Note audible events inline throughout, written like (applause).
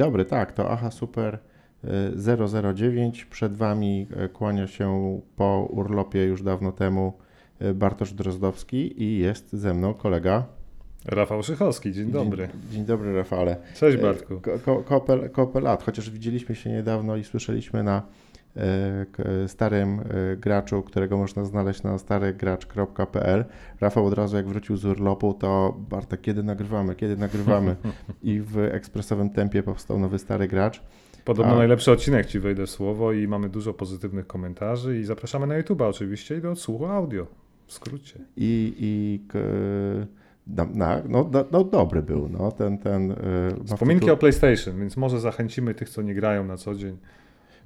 dobry, tak, to Aha Super y, 009. Przed Wami y, kłania się po urlopie już dawno temu y, Bartosz Drozdowski i jest ze mną kolega Rafał Szychowski, dzień dobry. Dzień, dzień dobry, Rafale. Cześć Bartku. Ko, kopel, kopel lat, chociaż widzieliśmy się niedawno i słyszeliśmy na e, starym e, graczu, którego można znaleźć na starygracz.pl. Rafał od razu jak wrócił z urlopu, to Bartek, kiedy nagrywamy, kiedy nagrywamy? (laughs) I w ekspresowym tempie powstał nowy stary gracz. Podobno A... najlepszy odcinek Ci wejdę w słowo i mamy dużo pozytywnych komentarzy i zapraszamy na YouTube oczywiście i do odsłuchu audio, w skrócie. I, i k, no, no, no, no, dobry był. No, ten, ten, yy, Wspominki tu... o PlayStation, więc może zachęcimy tych, co nie grają na co dzień.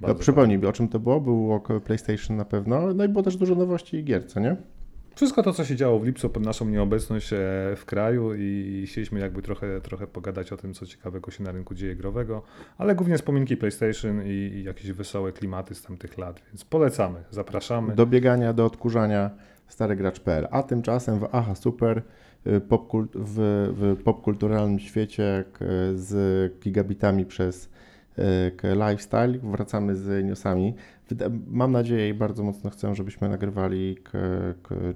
No, przypomnij mi, o czym to było? Było PlayStation na pewno, no i było też dużo nowości i gier, co nie? Wszystko to, co się działo w lipcu pod naszą nieobecność e, w kraju i chcieliśmy jakby trochę, trochę pogadać o tym, co ciekawego się na rynku dzieje growego, ale głównie wspominki PlayStation i, i jakieś wesołe klimaty z tamtych lat, więc polecamy, zapraszamy. Do biegania, do odkurzania starygracz.pl, a tymczasem w Aha Super Y, popkult, w, w popkulturalnym świecie z gigabitami przez lifestyle. Wracamy z newsami. Mam nadzieję i bardzo mocno chcę, żebyśmy nagrywali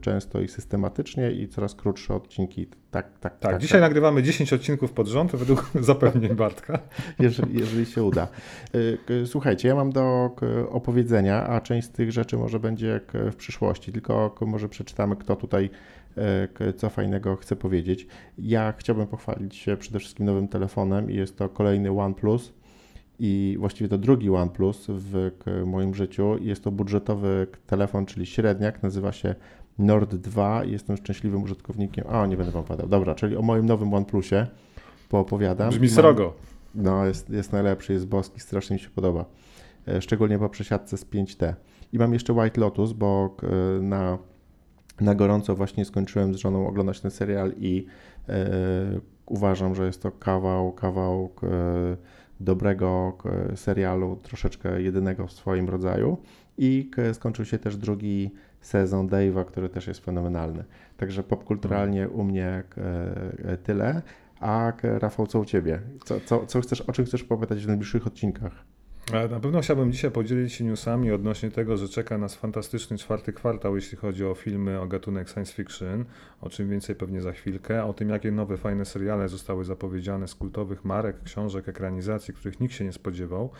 często i systematycznie i coraz krótsze odcinki. Tak, tak, tak. tak dzisiaj tak. nagrywamy 10 odcinków pod rząd, według (laughs) zapewnień Bartka. (laughs) Jeżeli, jeżeli się uda. Y, słuchajcie, ja mam do opowiedzenia, a część z tych rzeczy może będzie w przyszłości, tylko może przeczytamy, kto tutaj E, co fajnego chcę powiedzieć. Ja chciałbym pochwalić się przede wszystkim nowym telefonem i jest to kolejny OnePlus i właściwie to drugi OnePlus w moim życiu. Jest to budżetowy telefon, czyli średniak, nazywa się Nord 2 jestem szczęśliwym użytkownikiem. A, nie będę wam padał. Dobra, czyli o moim nowym OnePlusie poopowiadam. Brzmi srogo. No, jest, jest najlepszy, jest boski, strasznie mi się podoba. E, szczególnie po przesiadce z 5T. I mam jeszcze White Lotus, bo na na gorąco właśnie skończyłem z żoną oglądać ten serial i e, uważam, że jest to kawał, kawał e, dobrego e, serialu, troszeczkę jedynego w swoim rodzaju. I skończył się też drugi sezon Dave'a, który też jest fenomenalny. Także popkulturalnie u mnie tyle. A Rafał, co u Ciebie? Co, co, co chcesz, o czym chcesz powiedzieć w najbliższych odcinkach? Na pewno chciałbym dzisiaj podzielić się newsami odnośnie tego, że czeka nas fantastyczny czwarty kwartał, jeśli chodzi o filmy o gatunek science fiction, o czym więcej pewnie za chwilkę, o tym, jakie nowe, fajne seriale zostały zapowiedziane z kultowych marek, książek, ekranizacji, których nikt się nie spodziewał.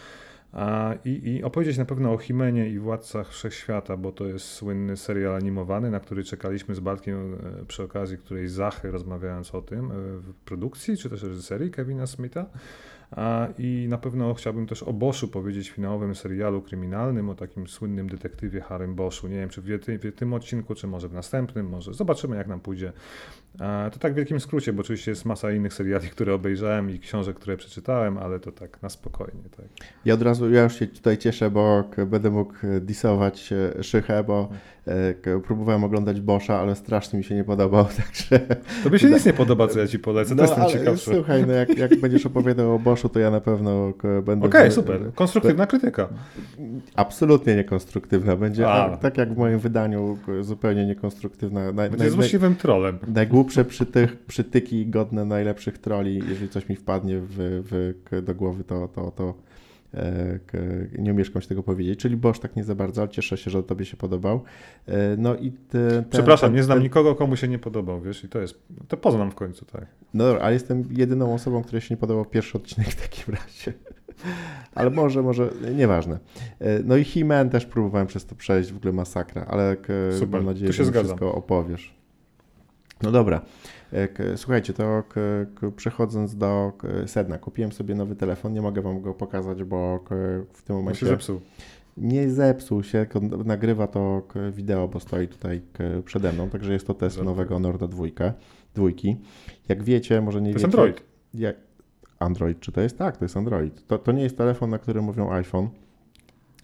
A, i, I opowiedzieć na pewno o Himenie i Władcach Wszechświata, bo to jest słynny serial animowany, na który czekaliśmy z Bartkiem e, przy okazji którejś Zachy, rozmawiając o tym e, w produkcji, czy też reżyserii Kevina Smitha. I na pewno chciałbym też o Boschu powiedzieć, finałowym serialu kryminalnym, o takim słynnym detektywie Harrym Boschu. Nie wiem, czy w, w tym odcinku, czy może w następnym, może zobaczymy, jak nam pójdzie. To tak w wielkim skrócie, bo oczywiście jest masa innych seriali, (laughs) które obejrzałem i książek, które przeczytałem, ale to tak na spokojnie. Tak. Ja od razu, ja już się tutaj cieszę, bo będę mógł disować e, Szychę, bo e, próbowałem oglądać Boscha, ale strasznie mi się nie podobał, (laughs) także... To by się (laughs) nic nie podoba, co ja ci polecę, no, to jestem ciekawszy. Słuchaj, no jak, jak będziesz opowiadał o Boschu, to ja na pewno będę... Okej, okay, super. Konstruktywna krytyka. Absolutnie niekonstruktywna. Będzie a. tak jak w moim wydaniu zupełnie niekonstruktywna. Naj, Będzie naj, złośliwym trolem. Najgłupsze przyty, przytyki godne najlepszych troli. Jeżeli coś mi wpadnie w, w, do głowy, to, to, to e, nie umieszkam się tego powiedzieć. Czyli Bosch tak nie za bardzo, ale cieszę się, że tobie się podobał. E, no i te, Przepraszam, nie znam nikogo, komu się nie podobał, wiesz, i to jest, to poznam w końcu, tak. No dobra, ale jestem jedyną osobą, której się nie podobał pierwszy odcinek w takim razie. Ale może, może, nieważne. E, no i He-Man też próbowałem przez to przejść, w ogóle masakra, ale Super, mam nadzieję, że wszystko opowiesz. No dobra. E, słuchajcie, to przechodząc do sedna, kupiłem sobie nowy telefon, nie mogę wam go pokazać, bo w tym momencie... się zepsuł. Nie zepsuł się, nagrywa to wideo, bo stoi tutaj przede mną, także jest to test nowego Norda dwójka, dwójki. Jak wiecie, może nie to wiecie... To jest Android. Jak, Android, czy to jest? Tak, to jest Android. To, to nie jest telefon, na którym mówią iPhone.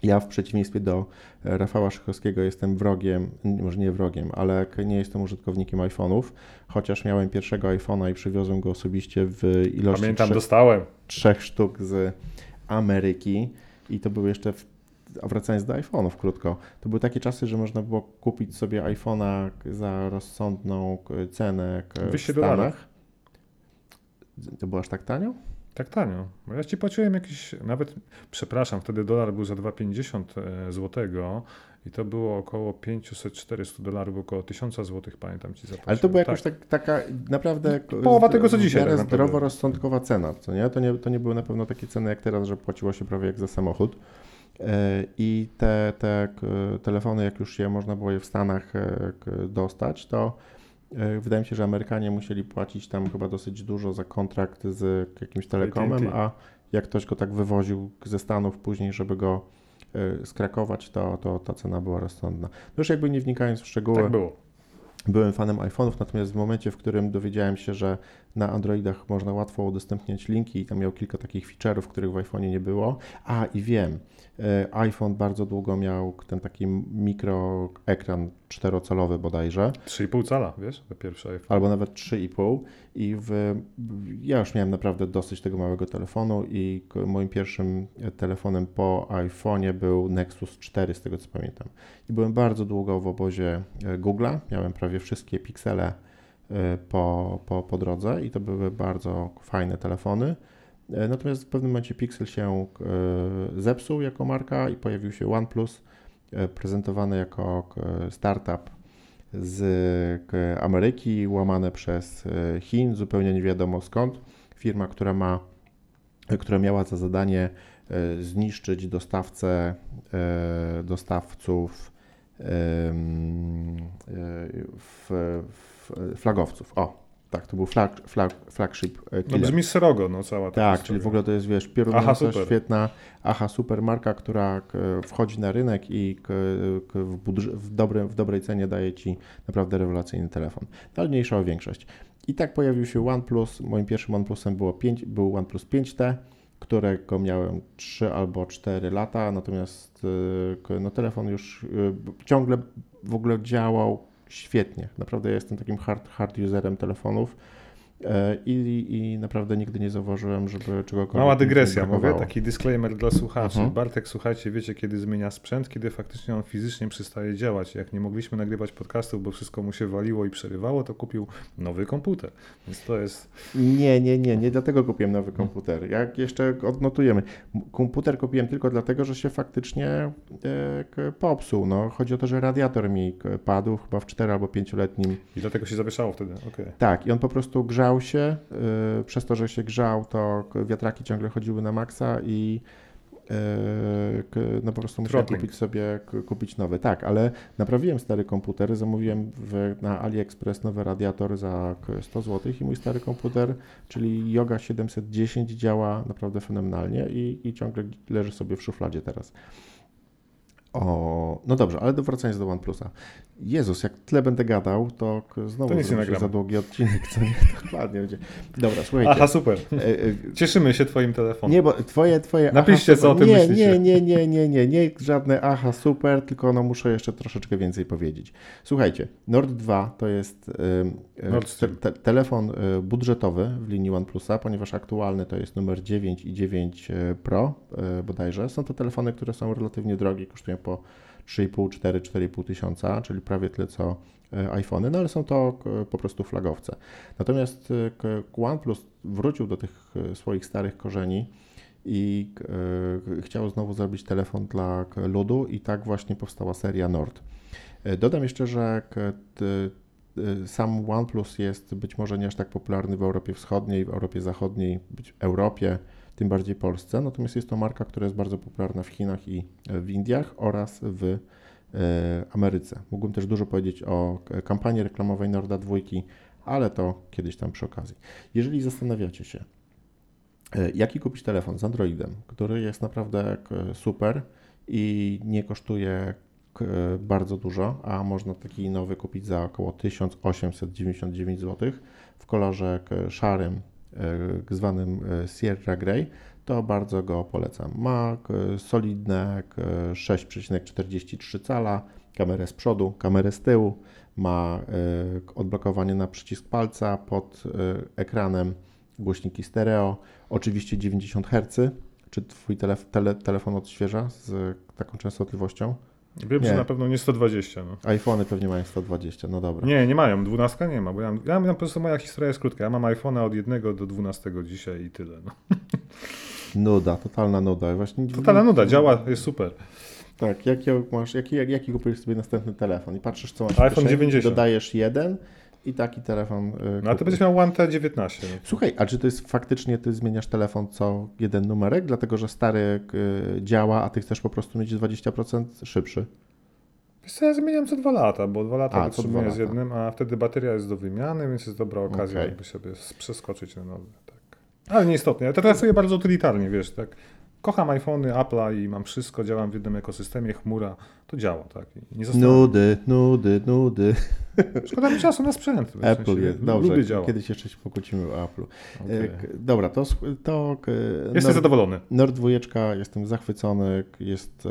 Ja w przeciwieństwie do e, Rafała Szychowskiego jestem wrogiem, może nie wrogiem, ale nie jestem użytkownikiem iPhone'ów, chociaż miałem pierwszego iPhone'a i przywiozłem go osobiście w ilości Pamiętam, trzech, dostałem. trzech sztuk z Ameryki i to był jeszcze, w, a wracając do iPhone'ów krótko, to były takie czasy, że można było kupić sobie iPhone'a za rozsądną cenę w Stanach. To było aż tak tanio? Tak tanio. Ja ci płaciłem jakiś, nawet, przepraszam, wtedy dolar był za 2,50 e, złotego i to było około 500-400 dolarów, około 1000 złotych, pamiętam ci zapłaciłem. Ale to była jakoś tak. taka naprawdę... Połowa tego, co dzisiaj. Tak zdroworozsądkowa cena, co nie? To, nie? to nie były na pewno takie ceny jak teraz, że płaciło się prawie jak za samochód. E, I te, te telefony, jak już je można było je w Stanach dostać, to E, wydaje mi się, że Amerykanie musieli płacić tam chyba dosyć dużo za kontrakt z jakimś telekomem, a jak ktoś go tak wywoził ze Stanów później, żeby go e, skrakować, to, to ta cena była rozsądna. No już jakby nie wnikając w szczegóły. Tak było. Byłem fanem iPhone'ów, natomiast w momencie, w którym dowiedziałem się, że na Androidach można łatwo udostępniać linki i tam miał kilka takich feature'ów, których w iPhone'ie nie było. A i wiem, E, iPhone bardzo długo miał ten taki mikro ekran czterocalowy bodajże. 3,5 cala, wiesz, pierwszy iPhone. Albo nawet 3,5 i w, ja już miałem naprawdę dosyć tego małego telefonu i moim pierwszym telefonem po iPhone'ie był Nexus 4 z tego co pamiętam. I byłem bardzo długo w obozie e, Google'a, miałem prawie wszystkie piksele e, po, po, po drodze i to były bardzo fajne telefony. E, natomiast w pewnym momencie Pixel się e, zepsuł jako marka i pojawił się OnePlus, prezentowany jako startup z Ameryki, łamane przez Chin, zupełnie nie wiadomo skąd. Firma, która ma, która miała za zadanie zniszczyć dostawcę, dostawców flagowców. O, tak, to był flag, flag, flagship e, killer. No brzmi srogo, no cała ta Tak, historia. czyli w ogóle to jest, wiesz, piorunująca, świetna, aha, super marka, która wchodzi na rynek i w, w, dobrym, w dobrej cenie daje Ci naprawdę rewelacyjny telefon. No, ale mniejsza o większość. I tak pojawił się OnePlus. Moim pierwszym OnePlusem było 5, był OnePlus 5T, którego miałem 3 albo 4 lata, natomiast e, no, telefon już e, ciągle w ogóle działał świetnie. Naprawdę ja jestem takim hard, hard userem telefonów. E, I, I, naprawdę nigdy nie zauważyłem, żeby czegokolwiek. Mała dygresja, mówię, taki disclaimer dla słuchaczy. Mhm. Bartek, słuchajcie, wiecie, kiedy zmienia sprzęt, kiedy faktycznie on fizycznie przestaje działać. Jak nie mogliśmy nagrywać podcastów, bo wszystko mu się waliło i przerywało, to kupił nowy komputer. Więc to jest. Nie, nie, nie, nie dlatego kupiłem nowy komputer. Jak jeszcze odnotujemy, komputer kupiłem tylko dlatego, że się faktycznie e, popsuł. No, chodzi o to, że radiator mi padł chyba w 4 albo 5-letnim. I dlatego się zawieszało wtedy. Okay. Tak, i on po prostu grzał grzał się, y, przez to, że się grzał, to wiatraki ciągle chodziły na maksa i y, no po prostu musiałem kupić sobie, kupić nowy. Tak, ale naprawiłem stary komputer, zamówiłem w, na AliExpress nowy radiator za 100 zł i mój stary komputer, czyli Yoga 710 działa naprawdę fenomenalnie i, i ciągle leży sobie w szufladzie teraz. O, no dobrze, ale wracając do OnePlusa. Jezus, jak tyle będę gadał, to znowu to się za długi odcinek, co nie? (laughs) Dokładnie będzie. Dobra, słuchajcie. Aha, super. E, e, Cieszymy się twoim telefonem. Nie, bo twoje, twoje Napiszcie, aha, co o tym nie, myślicie. Nie, nie, nie, nie, nie, nie, żadne aha, super, tylko no muszę jeszcze troszeczkę więcej powiedzieć. Słuchajcie, Nord 2 to jest te, te, telefon e, budżetowy w linii OnePlusa, ponieważ aktualny to jest numer 9 i 9 Pro bodajże. Są to telefony, które są relatywnie drogie, kosztują po 3,5, 4, 4,5 tysiąca, czyli prawie tyle co e, iPhony, no ale są to e, po prostu flagowce. Natomiast e, OnePlus wrócił do tych swoich starych korzeni i chciał znowu zrobić telefon dla ludu i tak właśnie powstała seria Nord. Dodam jeszcze, że sam OnePlus jest być może nie aż tak popularny w Europie Wschodniej, w Europie Zachodniej, być Europie, tym bardziej Polsce. Natomiast jest to marka, która jest bardzo popularna w Chinach i w Indiach oraz w e, Ameryce. Mógłbym też dużo powiedzieć o kampanii reklamowej Norda dwójki, ale to kiedyś tam przy okazji. Jeżeli zastanawiacie się, e, jaki kupić telefon z Androidem, który jest naprawdę super i nie kosztuje bardzo dużo, a można taki nowy kupić za około 1899 zł w kolorze szarym E, zwanym e, Sierra Grey, to bardzo go polecam. Ma e, solidne 6,43 cala, kamerę z przodu, kamerę z tyłu, ma odblokowanie na przycisk palca pod ekranem, głośniki stereo, oczywiście 90 Hz. Czy Twój telef tele telefon odświeża z taką częstotliwością? Wiem, Nie. że na pewno nie 120. No. iPhony pewnie mają 120, no dobra. Nie, nie mają. 12 nie ma, bo ja, mam- ja mam po prostu moja historia jest krótka. Ja mam iPhone'a od 1 do 12 dzisiaj i tyle. No. (laughs) Nuda, totalna nuda. Właśnie, Totalna nuda, działa, jest super. Tak, jaki masz, jaki, jak- jaki kupujesz sobie następny telefon i patrzysz co masz iPhone kieszeni, 90. dodajesz jeden i taki telefon y, No ale kupisz. ty będziesz miał One T19. No. Słuchaj, a czy to jest faktycznie, ty zmieniasz telefon co jeden numerek, dlatego że stary działa, a ty chcesz po prostu mieć 20% szybszy? Wiesz ja zmieniam co dwa lata, bo dwa lata A, wytrzymuję z jednym, a wtedy bateria jest do wymiany, więc jest dobra okazja, Okej. jakby sobie przeskoczyć na nowy. Tak. Ale nieistotnie. Ja to tracuję bardzo utylitarnie, wiesz, tak. Kocham iPhony, Apple'a i mam wszystko, działam w jednym ekosystemie, chmura, to działa, tak. I nie. Nudy, nudy, nudy. Szkoda mi czasu na sprzęt. Apple sensie, jest, dobrze, Lubię działa. kiedyś jeszcze się pokłócimy o Apple'u. Okej. E, k- Dobra, to, to k- Jesteś Nord, zadowolony. Nord 2, jestem zachwycony, jest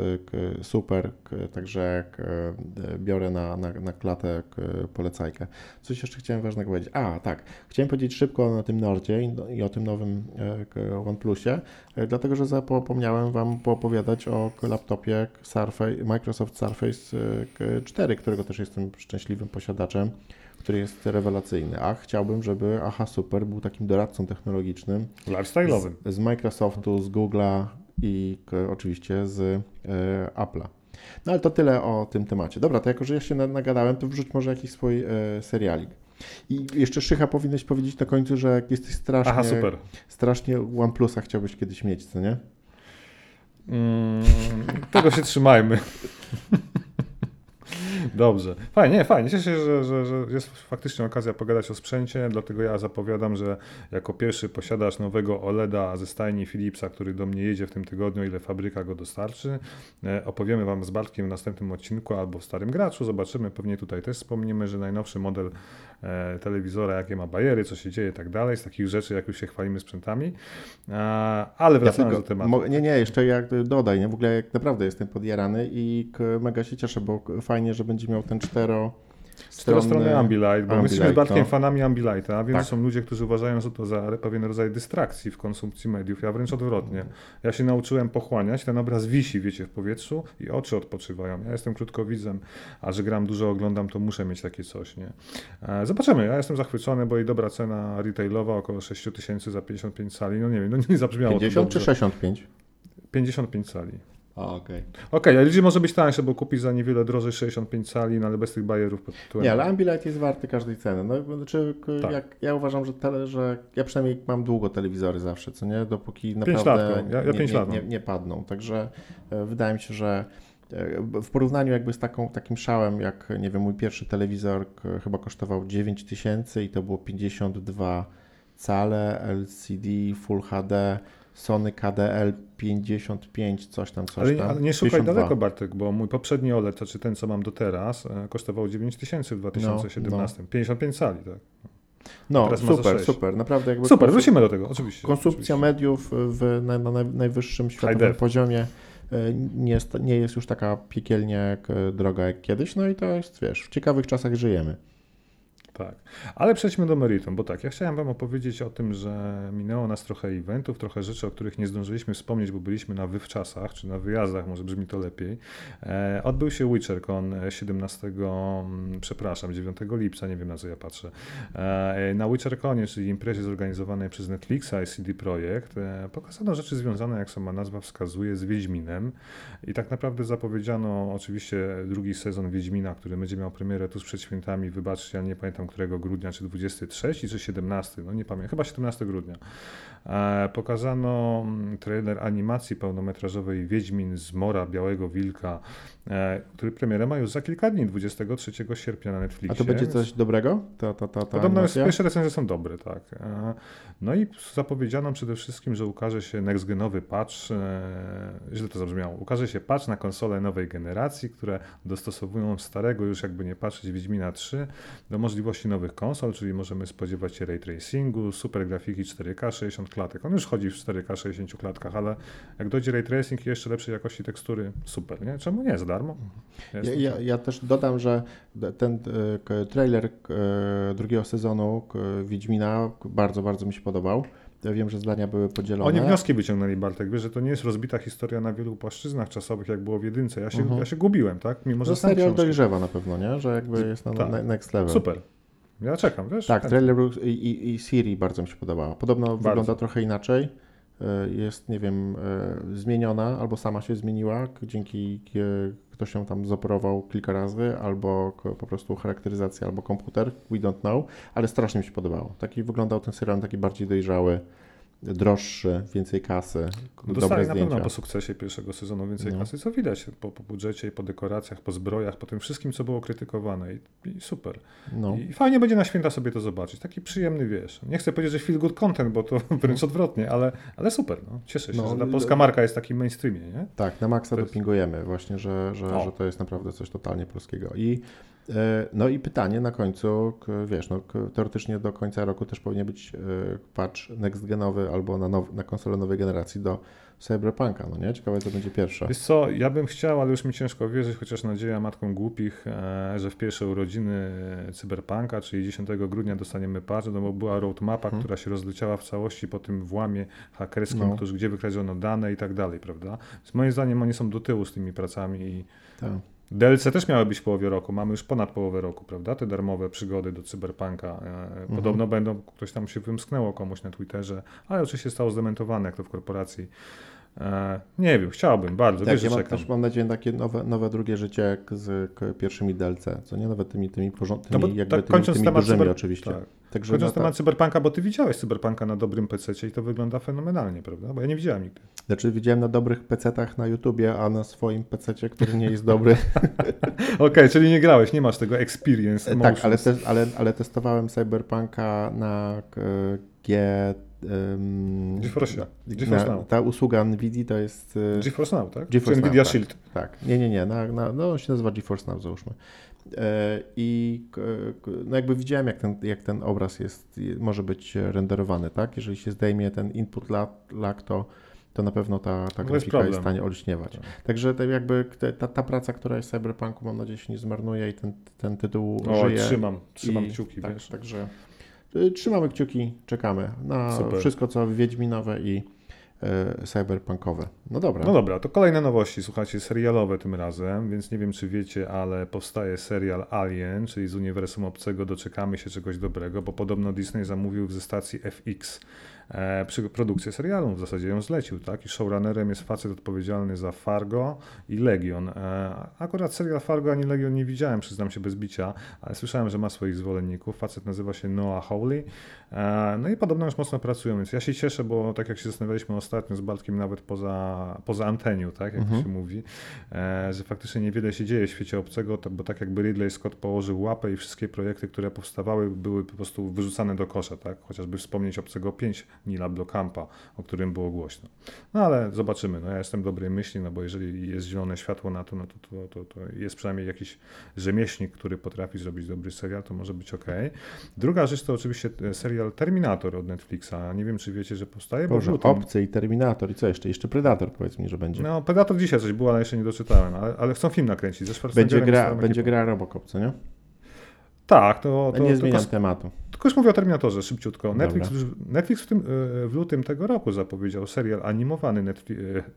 e, super, także e, biorę na, na, na klatę polecajkę. Coś jeszcze chciałem ważnego powiedzieć. A, tak, chciałem powiedzieć szybko o tym Nordzie i, i o tym nowym e, OnePlusie, e, dlatego że zapomniałem Wam poopowiadać o laptopie Surface, Microsoft Surface e, k- 4, którego też jestem szczęśliwym posiadaczem który jest rewelacyjny. A chciałbym, żeby Aha Super był takim doradcą technologicznym Lifestyle'owym. z, z Microsoftu, z Google'a i oczywiście z e, Apple'a. No ale to tyle o tym temacie. Dobra, to jako, że ja się na- nagadałem, to wrzuć może jakiś swój e, serialik. I jeszcze Szycha powinieneś powiedzieć na końcu, że jesteś strasznie, Aha, super. strasznie OnePlusa chciałbyś kiedyś mieć, co nie? Mm, tego się trzymajmy. (laughs) Dobrze. Fajnie, nie, fajnie. Cieszę się, że, że, że jest faktycznie okazja pogadać o sprzęcie, dlatego ja zapowiadam, że jako pierwszy posiadacz nowego OLEDa ze stajni Philipsa, który do mnie jedzie w tym tygodniu, ile fabryka go dostarczy, e, opowiemy Wam z Bartkiem w następnym odcinku albo w Starym Graczu. Zobaczymy, pewnie tutaj też wspomnimy, że najnowszy model e, telewizora, jakie ma bajery, co się dzieje i tak dalej, z takich rzeczy, jak już się chwalimy sprzętami. E, ale Ja wracając tylko, do tematu. nie, nie, jeszcze jak dodaj, nie? W ogóle jak naprawdę jestem podjarany i mega się cieszę, bo fajnie, że będzie miał ten cztero Czterostrony Ambilight, bo my jesteśmy Ambilight, Bartkiem no. fanami Ambilighta, a wiem, Tak. są ludzie, którzy uważają, że to za pewien rodzaj dystrakcji w konsumpcji mediów. Ja wręcz odwrotnie. Ja się nauczyłem pochłaniać, ten obraz wisi, wiecie, w powietrzu i oczy odpoczywają. Ja jestem krótkowidzem, a że gram dużo, oglądam, to muszę mieć takie coś, nie? E, Zobaczymy, ja jestem zachwycony, bo i dobra cena retailowa, około 6 tysięcy za 55 cali, no nie wiem, no nie zabrzmiało 50 to czy dobrze. 65? 55 cali. Okej. Okej, ale liczy może być tańsze, bo kupić za niewiele drożej 65 cali, no ale bez tych bajerów pod tytułem... Nie, ale Ambilight jest warty każdej ceny. No, znaczy, Tak. jak, ja uważam, że, tele, że ja przynajmniej mam długo telewizory zawsze, co nie? Dopóki naprawdę ja- ja nie, nie, nie, nie padną. Także e, wydaje mi się, że e, w porównaniu jakby z taką, takim szałem, jak nie wiem, mój pierwszy telewizor chyba kosztował 9 tysięcy i to było 52 cale, LCD, Full HD, Sony KDL 55, coś tam, coś Ale, tam. ale nie szukaj 52. daleko, Bartek, bo mój poprzedni OLED, to czy ten, co mam do teraz, e, kosztował 9 tysięcy w 2017. 55 cali, tak. No, super, super. Naprawdę jakby Super, wrócimy do tego, oczywiście. Konsumpcja oczywiście. mediów w, na, na naj- najwyższym światowym poziomie e, nie jest, nie jest już taka piekielnie jak, e, droga jak kiedyś, no i to jest, wiesz, w ciekawych czasach żyjemy. Tak, ale przejdźmy do meritum, bo tak, ja chciałem Wam opowiedzieć o tym, że minęło nas trochę eventów, trochę rzeczy, o których nie zdążyliśmy wspomnieć, bo byliśmy na wywczasach, czy na wyjazdach, może brzmi to lepiej. E, odbył się WitcherCon e, 17, mm, przepraszam, 9 lipca, nie wiem na co ja patrzę. E, na WitcherConie, czyli imprezie zorganizowanej przez Netflixa i CD Projekt, e, pokazano rzeczy związane, jak sama nazwa wskazuje, z Wiedźminem i tak naprawdę zapowiedziano oczywiście drugi sezon Wiedźmina, który będzie miał premierę tuż przed świętami, wybaczcie, ja nie pamiętam którego grudnia, czy 23 czy 17, no nie pamiętam, chyba 17 grudnia. E, pokazano mm, trailer animacji pełnometrażowej Wiedźmin z Mora Białego Wilka, e, który premierę ma już za kilka dni, 23 sierpnia na A Netflixie. to będzie coś dobrego? Ta, ta, ta, ta Podobno jest, pierwsze recenzje są dobre, tak. E, No i zapowiedziano przede wszystkim, że ukaże się next-genowy patch, źle to zabrzmiało, ukaże się patch na konsole nowej generacji, które dostosowują starego, już jakby nie patrzeć, Wiedźmina 3 do możliwości nowych konsol, czyli możemy spodziewać się ray tracingu, super grafiki 4K 60 klatek. On już chodzi w 4K 60 klatkach, ale jak dojdzie ray tracing i jeszcze lepszej jakości tekstury, super, nie? Czemu nie? Za darmo? Ja, ja, ja też dodam, że ten e, trailer e, drugiego sezonu Wiedźmina bardzo, bardzo mi się podobał. Ja wiem, że zdania były podzielone. Oni wnioski wyciągnęli, Bartek, wiesz, że to nie jest rozbita historia na wielu płaszczyznach czasowych, jak było w jedynce. Ja się, Mhm. ja się gubiłem, tak? Mimo, że znam serial dojrzewa na pewno, nie? Że jakby jest na, Tak. na next level. Super. Ja czekam, wiesz? Tak, trailer był i, i, i Siri bardzo mi się podobała. Podobno Bardzo. wygląda trochę inaczej. E, Jest, nie wiem, e, zmieniona albo sama się zmieniła, dzięki k- ktoś ją tam zoperował kilka razy, albo po prostu charakteryzacja, albo komputer, we don't know, ale strasznie mi się podobało. Taki wyglądał ten serial taki bardziej dojrzały, droższy, więcej kasy, No dobre Dostali na zdjęcia. pewno po sukcesie pierwszego sezonu więcej No. kasy, co widać po, po budżecie po dekoracjach, po zbrojach, po tym wszystkim, co było krytykowane i, i super. No. I fajnie będzie na święta sobie to zobaczyć. Taki przyjemny, wiesz, nie chcę powiedzieć, że feel good content, bo to (laughs) wręcz odwrotnie, ale, ale super, no. Cieszę się, No, że ta no, polska marka jest w takim mainstreamie, nie? Tak, na maksa To jest- dopingujemy właśnie, że, że, O. że to jest naprawdę coś totalnie polskiego. I, no i pytanie na końcu, wiesz, no, teoretycznie do końca roku też powinien być e, patch next genowy albo na, now, na konsolę nowej generacji do Cyberpunka, no nie? Ciekawe co będzie pierwsze. Wiesz co, ja bym chciał, ale już mi ciężko wierzyć, chociaż nadzieja matką głupich, e, że w pierwsze urodziny Cyberpunka, czyli 10 grudnia dostaniemy patch, no bo była roadmapa, Mhm. która się rozleciała w całości po tym włamie hakerskim, No. gdzie wykradziono dane i tak dalej, prawda? Więc moim zdaniem oni są do tyłu z tymi pracami i Tak. DLC też miały być w połowie roku, mamy już ponad połowę roku, prawda? Te darmowe przygody do Cyberpunka. E, Mhm. Podobno będą, ktoś tam się wymsknęło komuś na Twitterze, ale oczywiście zostało zdementowane, jak to w korporacji. E, nie wiem, chciałbym bardzo, Tak, wiesz, ja mam, czekam. też mam nadzieję na takie nowe, nowe drugie życie jak z pierwszymi DLC, co nie? Nawet tymi, tymi porządnymi, No bo jakby tak, tymi, kończąc tymi temat dużymi cyber- oczywiście. Tak. Także Kończąc no, tak. temat Cyberpunka, bo ty widziałeś Cyberpunka na dobrym PC i to wygląda fenomenalnie, prawda? Bo ja nie widziałem nigdy. Znaczy widziałem na dobrych PC-tach na YouTubie, a na swoim PC-cie, który nie jest dobry, (laughs) Okej, czyli nie grałeś, nie masz tego experience. Tak, emotions. ale, te, ale, ale testowałem Cyberpunka na k- G. Um, GeForce- na, GeForce na, Now. ta usługa NVIDII to jest. e, GeForce Now, tak? GeForce Czy Nvidia tak. Shield. Tak, nie, nie, nie, na, na, no on się nazywa GeForce Now, załóżmy. E, I no jakby widziałem, jak ten, jak ten obraz jest, je- może być renderowany, tak? Jeżeli się zdejmie ten input lag, to, to na pewno ta, ta No grafika jest, w stanie olśniewać. Tak. Także tak jakby ta, ta praca, która jest w Cyberpunku, mam nadzieję, się nie zmarnuje i ten, ten tytuł O, żyje. trzymam, trzymam I- kciuki, tak. Także trzymamy kciuki, czekamy na Super. wszystko, co Wiedźminowe i y, cyberpunkowe. No dobra. No dobra, to kolejne nowości, słuchajcie, serialowe tym razem, więc nie wiem, czy wiecie, ale powstaje serial Alien, czyli z uniwersum obcego doczekamy się czegoś dobrego, bo podobno Disney zamówił ze stacji FX e, przy produkcję serialu, w zasadzie ją zlecił, tak? I showrunnerem jest facet odpowiedzialny za Fargo i Legion. E, akurat serial Fargo ani Legion nie widziałem, przyznam się bez bicia, ale słyszałem, że ma swoich zwolenników. Facet nazywa się Noah Hawley. E, no i podobno już mocno pracują, więc ja się cieszę, bo tak jak się zastanawialiśmy ostatnio z Bartkiem nawet poza, poza antenią, tak, jak Mhm. to się mówi, e, że faktycznie niewiele się dzieje w świecie obcego, to, bo tak jakby Ridley Scott położył łapę i wszystkie projekty, które powstawały, były po prostu wyrzucane do kosza, tak, chociażby wspomnieć obcego 5 Nila Blockampa, o którym było głośno. No ale zobaczymy, no ja jestem dobrej myśli, no bo jeżeli jest zielone światło na to, no to, to, to, to jest przynajmniej jakiś rzemieślnik, który potrafi zrobić dobry serial, to może być ok. Druga rzecz to oczywiście e, serial Terminator od Netflixa. Nie wiem, czy wiecie, że powstaje, bo Boże, lutym- Obcy i Terminator i co jeszcze? Jeszcze Predator powiedz mi, że będzie. No, Predator dzisiaj coś było, ale jeszcze nie doczytałem, ale, ale chcą film nakręcić ze będzie gra, będzie ekipą. gra Robocop, co nie? Tak, to, Ja to, nie to, zmieniam to, tematu. Tylko już mówię o Terminatorze szybciutko. Netflix, Netflix w, tym, e, w lutym tego roku zapowiedział serial animowany e,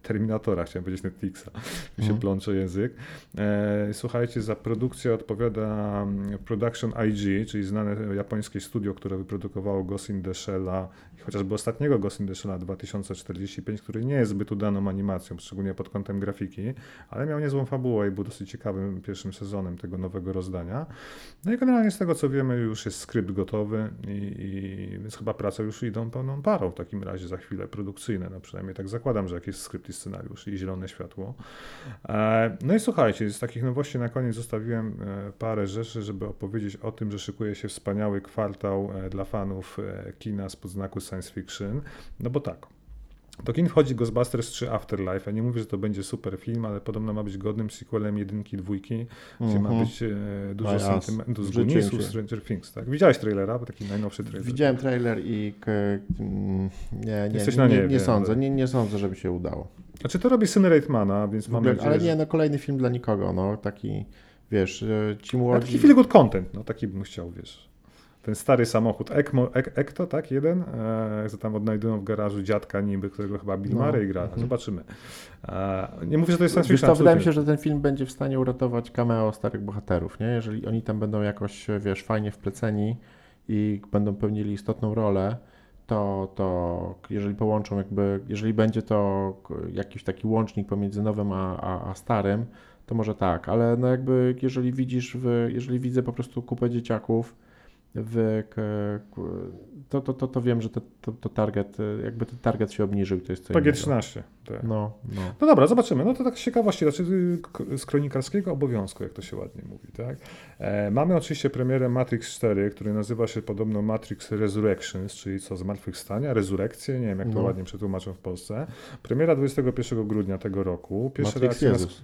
Terminatora, chciałem powiedzieć Netflixa, (laughs) mi się Mhm. plącze język. E, Słuchajcie, za produkcję odpowiada mm, Production IG, czyli znane japońskie studio, które wyprodukowało Ghost in the Shell'a chociażby ostatniego Ghost in the Shell'a 2045, który nie jest zbyt udaną animacją, szczególnie pod kątem grafiki, ale miał niezłą fabułę i był dosyć ciekawym pierwszym sezonem tego nowego rozdania. No i generalnie z tego co wiemy, już jest skrypt gotowy, i, i, więc chyba prace już idą pełną parą w takim razie za chwilę produkcyjne. No przynajmniej tak zakładam, że jak jest skrypt i scenariusz i zielone światło. E, no i słuchajcie, z takich nowości na koniec zostawiłem e, parę rzeczy, żeby opowiedzieć o tym, że szykuje się wspaniały kwartał e, dla fanów kina z podznaku science fiction. No bo tak. Do kin wchodzi Ghostbusters 3 Afterlife. Ja nie mówię, że to będzie super film, ale podobno ma być godnym sequelem jedynki, dwójki, gdzie ma Mhm. być e, dużo sentymentu z się. Stranger Things, tak? Widziałeś trailera, bo taki najnowszy trailer. Widziałem trailer i mm, nie, nie, nie, nie, nie sądzę, nie, nie sądzę, żeby się udało. Znaczy to robi syn Reitmana, więc W mam ogóle, ale nie, no kolejny film dla nikogo, no taki, wiesz, e, ci A młodzi... taki feel good content, no taki bym chciał, wiesz. Ten stary samochód Ekmo, Ek, Ekto, tak, jeden, e, co tam odnajdują w garażu dziadka niby, którego chyba Bill No. Murray gra, Mhm. zobaczymy. E, nie mówię, że to jest science fiction, wydaje mi się, że ten film będzie w stanie uratować cameo starych bohaterów, nie? Jeżeli oni tam będą jakoś, wiesz, fajnie wpleceni i będą pełnili istotną rolę, to, to jeżeli połączą jakby, jeżeli będzie to jakiś taki łącznik pomiędzy nowym a, a, a starym, to może tak, ale no jakby jeżeli widzisz, w, jeżeli widzę po prostu kupę dzieciaków, w, to, to, to, to wiem, że to, to, to target, jakby ten target się obniżył, to jest co innego. PG-13. Tak. No, no. No dobra, zobaczymy. No to tak z ciekawości, znaczy y, k- z kronikarskiego obowiązku, jak to się ładnie mówi, tak? E, mamy oczywiście premierę Matrix 4, który nazywa się podobno Matrix Resurrections, czyli co, zmartwychwstania, rezurekcje, nie wiem jak to No. ładnie przetłumaczą w Polsce. Premiera 21 grudnia tego roku. Pierwsze Matrix reakcje na- Jezus.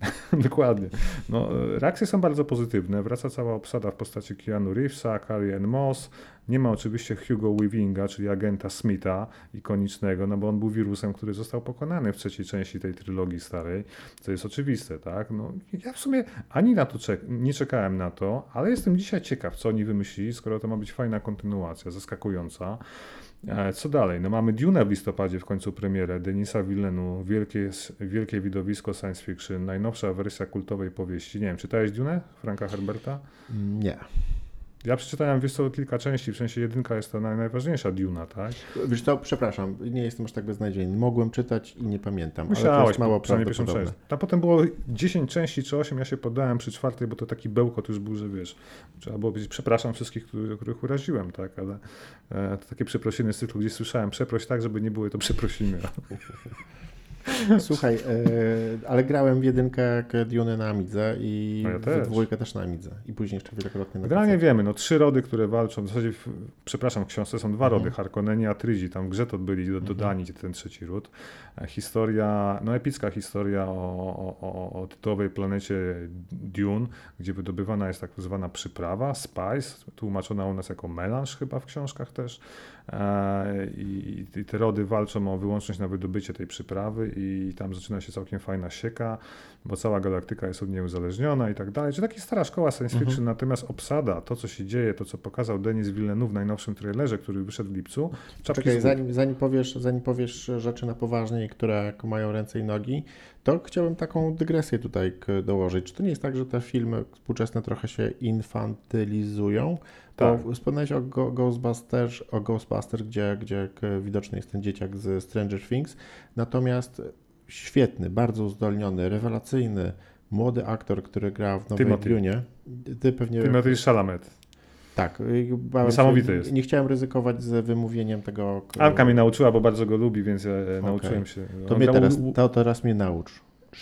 (laughs) Dokładnie. No, reakcje są bardzo pozytywne. Wraca cała obsada w postaci Keanu Reevesa, Carrie Ann Moss. Nie ma oczywiście Hugo Weavinga, czyli agenta Smitha, ikonicznego, no bo on był wirusem, który został pokonany w trzeciej części tej trylogii starej, co jest oczywiste, tak? No, ja w sumie ani na to czek- nie czekałem na to, ale jestem dzisiaj ciekaw, co oni wymyślili, skoro to ma być fajna kontynuacja, zaskakująca. E, Co dalej? No mamy Dune w listopadzie w końcu premierę Denisa Villeneuve, wielkie, wielkie widowisko science fiction, najnowsza wersja kultowej powieści. Nie wiem, czytałeś Dune Franka Herberta? Nie. Ja przeczytałem, wiesz co, kilka części, w sensie jedynka jest to naj, najważniejsza Duna, tak? Wiesz co, przepraszam, nie jestem aż tak beznadziejny. Mogłem czytać i nie pamiętam, ale to jest mało prawdopodobne. A potem było 10 części czy 8, ja się poddałem przy czwartej, bo to taki bełkot już był, że wiesz, trzeba było powiedzieć, przepraszam wszystkich, którzy, których uraziłem, tak, ale e, to takie przeprosiny z cyklu, gdzie słyszałem, przeproś tak, żeby nie były to przeprosiny. (laughs) Słuchaj, e, ale grałem w jedynkę Dune na Amidze i No ja w też. dwójkę też na Amidze. I później jeszcze wielokrotnie na Generalnie wiemy, no trzy rody, które walczą, w zasadzie, w, przepraszam, w książce są dwa Mhm. rody, Harkonneni, Atrydzi, tam w grze to byli do, dodani ten trzeci ród. E, Historia, no epicka historia o, o, o, o tytułowej planecie Dune, gdzie wydobywana jest tak zwana przyprawa, spice, tłumaczona u nas jako melanż chyba w książkach też. E, I, te rody walczą o wyłączność na wydobycie tej przyprawy i tam zaczyna się całkiem fajna sieka, bo cała galaktyka jest od niej uzależniona i tak dalej. Czyli taka stara szkoła science Mhm. fiction, natomiast obsada, to co się dzieje, to co pokazał Denis Villeneuve w najnowszym trailerze, który wyszedł w lipcu, Czekaj, zanim, zanim, powiesz, zanim powiesz rzeczy na poważnie, które mają ręce i nogi, to chciałbym taką dygresję tutaj dołożyć. Czy to nie jest tak, że te filmy współczesne trochę się infantylizują? Tak. Bo wspomniałeś o Go- Ghostbusters, o Ghostbusters gdzie, gdzie widoczny jest ten dzieciak z Stranger Things. Natomiast świetny, bardzo uzdolniony, rewelacyjny, młody aktor, który gra w nowej. Dune. Ty pewnie... Timothy Chalamet. Tak. Niesamowity jest. Nie chciałem ryzykować z wymówieniem tego... Anka mnie nauczyła, bo bardzo go lubi, więc ja e, nauczyłem się. To, On mnie teraz, u- to teraz mnie naucz.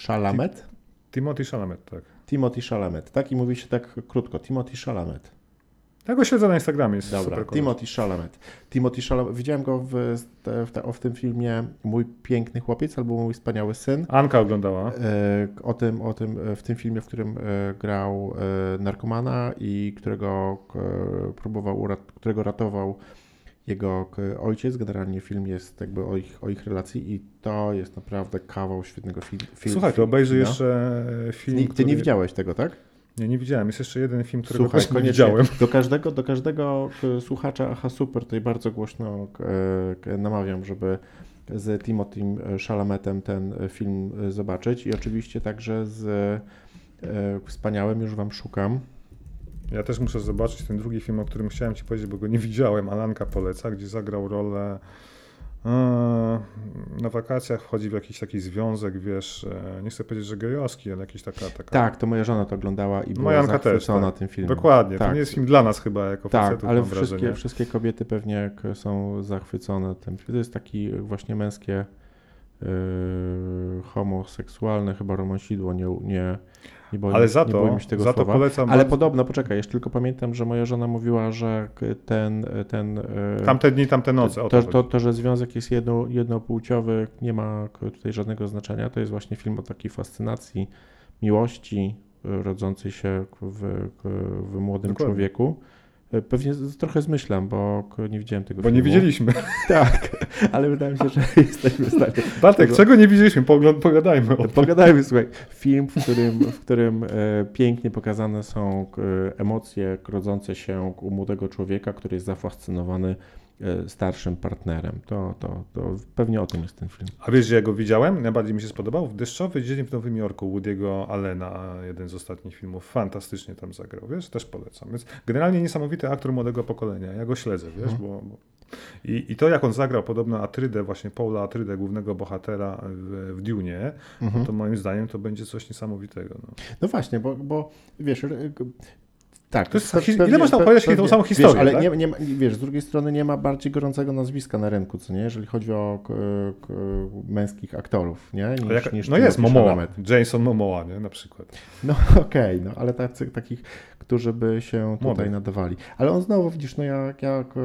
Chalamet? Timothy Chalamet, tak. Timothy Chalamet. Tak i mówi się tak krótko. Timothy Chalamet. Ja go śledzę na Instagramie, jest Dobra. Timothy Chalamet. Timothy Chalamet. Widziałem go w, w, w, w tym filmie Mój piękny chłopiec albo Mój wspaniały syn. Anka oglądała. E, O tym, o tym, e, w tym filmie, w którym e, grał e, narkomana i którego e, próbował, urat- którego ratował jego ojciec. Generalnie film jest jakby o ich, o ich relacji i to jest naprawdę kawał świetnego fil- filmu. Słuchaj, to obejrzyj no. jeszcze film, Ty, ty który... nie widziałeś tego, tak? Nie, nie widziałem. Jest jeszcze jeden film, którego Słuchaj, nie widziałem. Do każdego, do każdego k- słuchacza Aha Super tutaj bardzo głośno k- namawiam, żeby z Timothym Chalametem ten film e, zobaczyć i oczywiście także z e, wspaniałym, już wam szukam. Ja też muszę zobaczyć ten drugi film, o którym chciałem ci powiedzieć, bo go nie widziałem. Alanka poleca, gdzie zagrał rolę. E, Na wakacjach wchodzi w jakiś taki związek, wiesz, e, nie chcę powiedzieć, że gejowski, ale jakiś taka. taka... Tak, to moja żona to oglądała i była Moja Anka też, zachwycona tak. tym filmem. Dokładnie. To Tak. nie jest film dla nas chyba, jako Tak, facetów, ale wszystkie, wrażenie. wszystkie kobiety pewnie są zachwycone tym. To jest taki właśnie męskie yy, homoseksualne chyba romansidło, nie, nie, nie boję, Ale za nie boję to, mi się tego za to słowa. polecam. Ale bardzo- podobno, poczekaj, jeszcze tylko pamiętam, że moja żona mówiła, że ten, ten yy, Tamte dni, tamte noce. To, to, to, to, że związek jest jedno, jednopłciowy, nie ma tutaj żadnego znaczenia. To jest właśnie film o takiej fascynacji, miłości y, rodzącej się w, w młodym Dokładnie. człowieku. Y, Pewnie trochę zmyślam, bo nie widziałem tego Bo filmu. nie widzieliśmy. (laughs) Tak, Ale wydaje mi się, że (laughs) jesteśmy w stanie. Bartek, czego nie widzieliśmy? Pogadajmy o. Pogadajmy, słuchaj. Film, w którym, w którym e, pięknie pokazane są e, emocje rodzące się u młodego człowieka, który jest zafascynowany e, starszym partnerem. To, to, to pewnie o tym jest ten film. A wiesz, że ja go widziałem? Najbardziej mi się spodobał. W Deszczowy dzień w Nowym Jorku Woody'ego Allena, jeden z ostatnich filmów. Fantastycznie tam zagrał, wiesz? Też polecam. Więc generalnie niesamowity aktor młodego pokolenia. Ja go śledzę, wiesz? Mhm. Bo, bo... I, I to, jak on zagrał podobno Atrydę, właśnie Paula Atrydę, głównego bohatera w, w Dune, Mhm. to moim zdaniem to będzie coś niesamowitego. No. No właśnie, bo, bo wiesz, tak. To jest hi- ile pewnie- można opowiadać pewnie- tą samą wiesz, historię, ale tak? nie, nie, wiesz, z drugiej strony nie ma bardziej gorącego nazwiska na rynku, co nie, jeżeli chodzi o k, k, męskich aktorów, nie? Niż, jak, niż no jest Momoa, Chalamet. Jason Momoa, nie? Na przykład. No (laughs) okej, no ale tacy, takich, którzy by się tutaj Młodych. nadawali. Ale on znowu, widzisz, no jak ja k,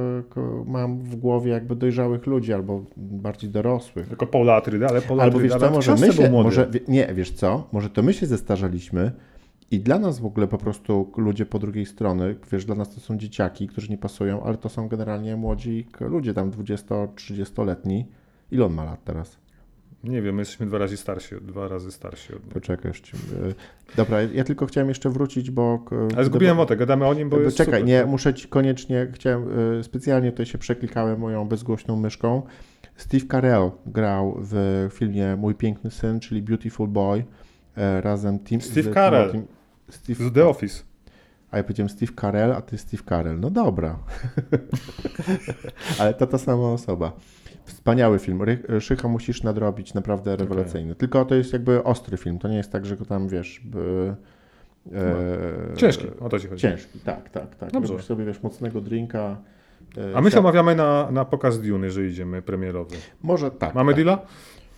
mam w głowie jakby dojrzałych ludzi albo bardziej dorosłych. Tylko Paula Atrydę, ale Paula Albo Atryda wiesz co, może my się, młody. może, nie, wiesz co, może to my się zestarzaliśmy i dla nas w ogóle po prostu ludzie po drugiej strony, wiesz, dla nas to są dzieciaki, którzy nie pasują, ale to są generalnie młodzi ludzie, tam 20-30-letni. Ile on ma lat teraz? Nie wiem, my jesteśmy dwa razy starsi, dwa razy starsi od. Poczekaj jeszcze. y, Dobra, ja tylko chciałem jeszcze wrócić, bo... Ale zgubiłem wątek, gadamy o nim, bo jest Czekaj, super. nie, muszę ci koniecznie, chciałem, y, specjalnie tutaj się przeklikałem moją bezgłośną myszką. Steve Carell grał w filmie Mój piękny syn, czyli Beautiful Boy, e, razem Tim... Steve Carell. Steve, Z The Office. a ja powiedziałem Steve Carell, a ty Steve Carell. No dobra. (laughs) Ale to ta sama osoba. Wspaniały film. Szycha musisz nadrobić, naprawdę rewelacyjny. Tylko to jest jakby ostry film. To nie jest tak, że go tam wiesz. By, e, Ciężki, o to ci chodzi. Ciężki, tak, tak, tak. Dobrze. Robisz sobie wiesz mocnego drinka. e, A my się omawiamy na, na pokaz Dune, że idziemy premierowy. Może tak. Mamy tak. deala?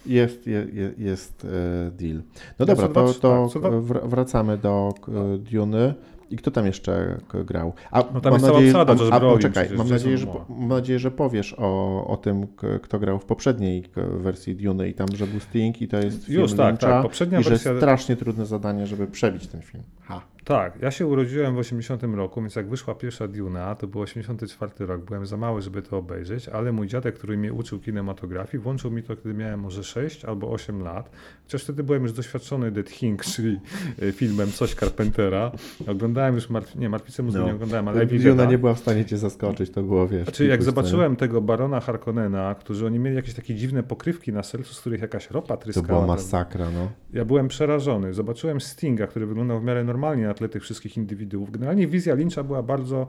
Jest, je, je, jest e, deal. No No, dobra, to, to tak, wr- wracamy do e, Duny. I kto tam jeszcze grał? A No tam jest cała obsada, a, a poczekaj, mam nadzieję, że, mam nadzieję, że powiesz o, o tym, kto grał w poprzedniej wersji Duny i tam, że był Sting i to jest film Już, tak, Lyncha tak, poprzednia i że wersja- strasznie trudne zadanie, żeby przebić ten film. Ha. Tak, ja się urodziłem w 80 roku, więc jak wyszła pierwsza Duna, to był 84 rok, byłem za mały, żeby to obejrzeć, ale mój dziadek, który mnie uczył kinematografii, włączył mi to, kiedy miałem może 6 albo 8 lat, chociaż wtedy byłem już doświadczony The Thing, (laughs) czyli e, filmem coś Carpentera. Oglądałem już, Martw- nie, Martwicę mózgu No. nie oglądałem, ale Duna Evil nie była w stanie cię zaskoczyć, to było, wiesz... Znaczy, jak zobaczyłem tego barona Harkonnena, którzy oni mieli jakieś takie dziwne pokrywki na sercu, z których jakaś ropa To tryskała. była prawda? masakra, no. Ja byłem przerażony. Zobaczyłem Stinga, który wyglądał w miarę normalnie na tle tych wszystkich indywiduów. Generalnie wizja Lyncha była bardzo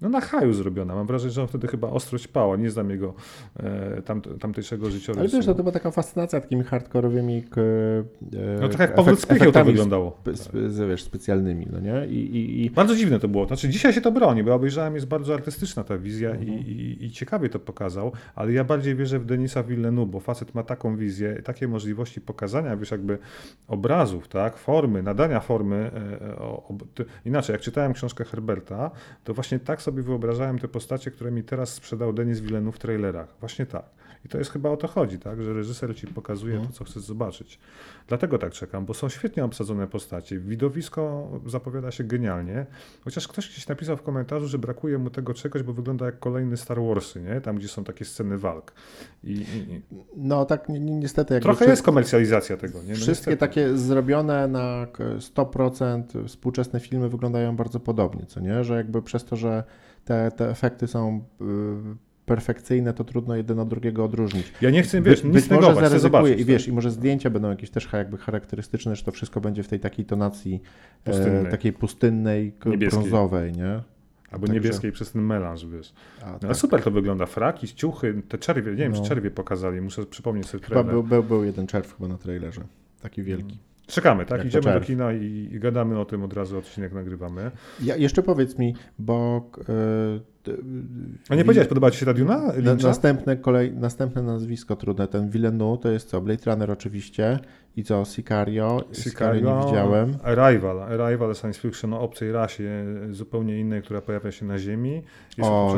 no, na haju zrobiona. Mam wrażenie, że on wtedy chyba ostro ćpała. Nie znam jego e, tam, tamtejszego życiorysu. Ale wiesz, no to była taka fascynacja takimi hardkorowymi e, No trochę jak Paweł efekt- Spychieł to wyglądało. spe- spe- wiesz, specjalnymi, no nie? I, i, i Bardzo dziwne to było. Znaczy, dzisiaj się to broni, bo obejrzałem, jest bardzo artystyczna ta wizja Mhm. i, i, i ciekawie to pokazał, ale ja bardziej wierzę w Denisa Villeneuve, bo facet ma taką wizję, takie możliwości pokazania, wiesz, jakby obrazów, tak, formy, nadania formy. E, e, o, ob- ty- inaczej, jak czytałem książkę Herberta, to właśnie tak sobie wyobrażałem te postacie, które mi teraz sprzedał Denis Villeneuve w trailerach. Właśnie tak. I to jest chyba o to chodzi, tak, że reżyser ci pokazuje Mhm. to, co chcesz zobaczyć. Dlatego tak czekam, bo są świetnie obsadzone postacie. Widowisko zapowiada się genialnie, chociaż ktoś gdzieś napisał w komentarzu, że brakuje mu tego czegoś, bo wygląda jak kolejny Star Warsy, nie? Tam, gdzie są takie sceny walk. I, i, i. no tak ni- ni- niestety jakby Trochę jest komercjalizacja tego, nie? No Wszystkie niestety. takie zrobione na k- 100% współczesne filmy wyglądają bardzo podobnie, co nie? Że jakby przez to, że te, te efekty są y, perfekcyjne, to trudno jeden od drugiego odróżnić. Ja nie chcę, wiesz, By- nic być może zaryzykuję i wiesz, i może zdjęcia będą jakieś też jakby charakterystyczne, że to wszystko będzie w tej takiej tonacji e, Pustynnej. takiej pustynnej, Niebieskiej. brązowej, nie? Albo Także- niebieskiej przez ten melanż, wiesz. A, No, ale tak. super to wygląda. Fraki, ciuchy, te czerwie, nie wiem, No. czy czerwie pokazali, muszę przypomnieć sobie Chyba trailer. był, był, był jeden czerw chyba na trailerze, taki wielki. Czekamy, tak? Jak Idziemy do kina i, i gadamy o tym od razu, odcinek nagrywamy. Ja, jeszcze powiedz mi, bo... t- A nie powiedziałeś, podoba ci się ta Duna? Na, następne, kolej, następne nazwisko trudne, ten Villeneuve to jest co? Blade Runner oczywiście i co? Sicario? Sicario nie widziałem. Arrival, Arrival science fiction o obcej rasie, zupełnie innej, która pojawia się na Ziemi. Jest O.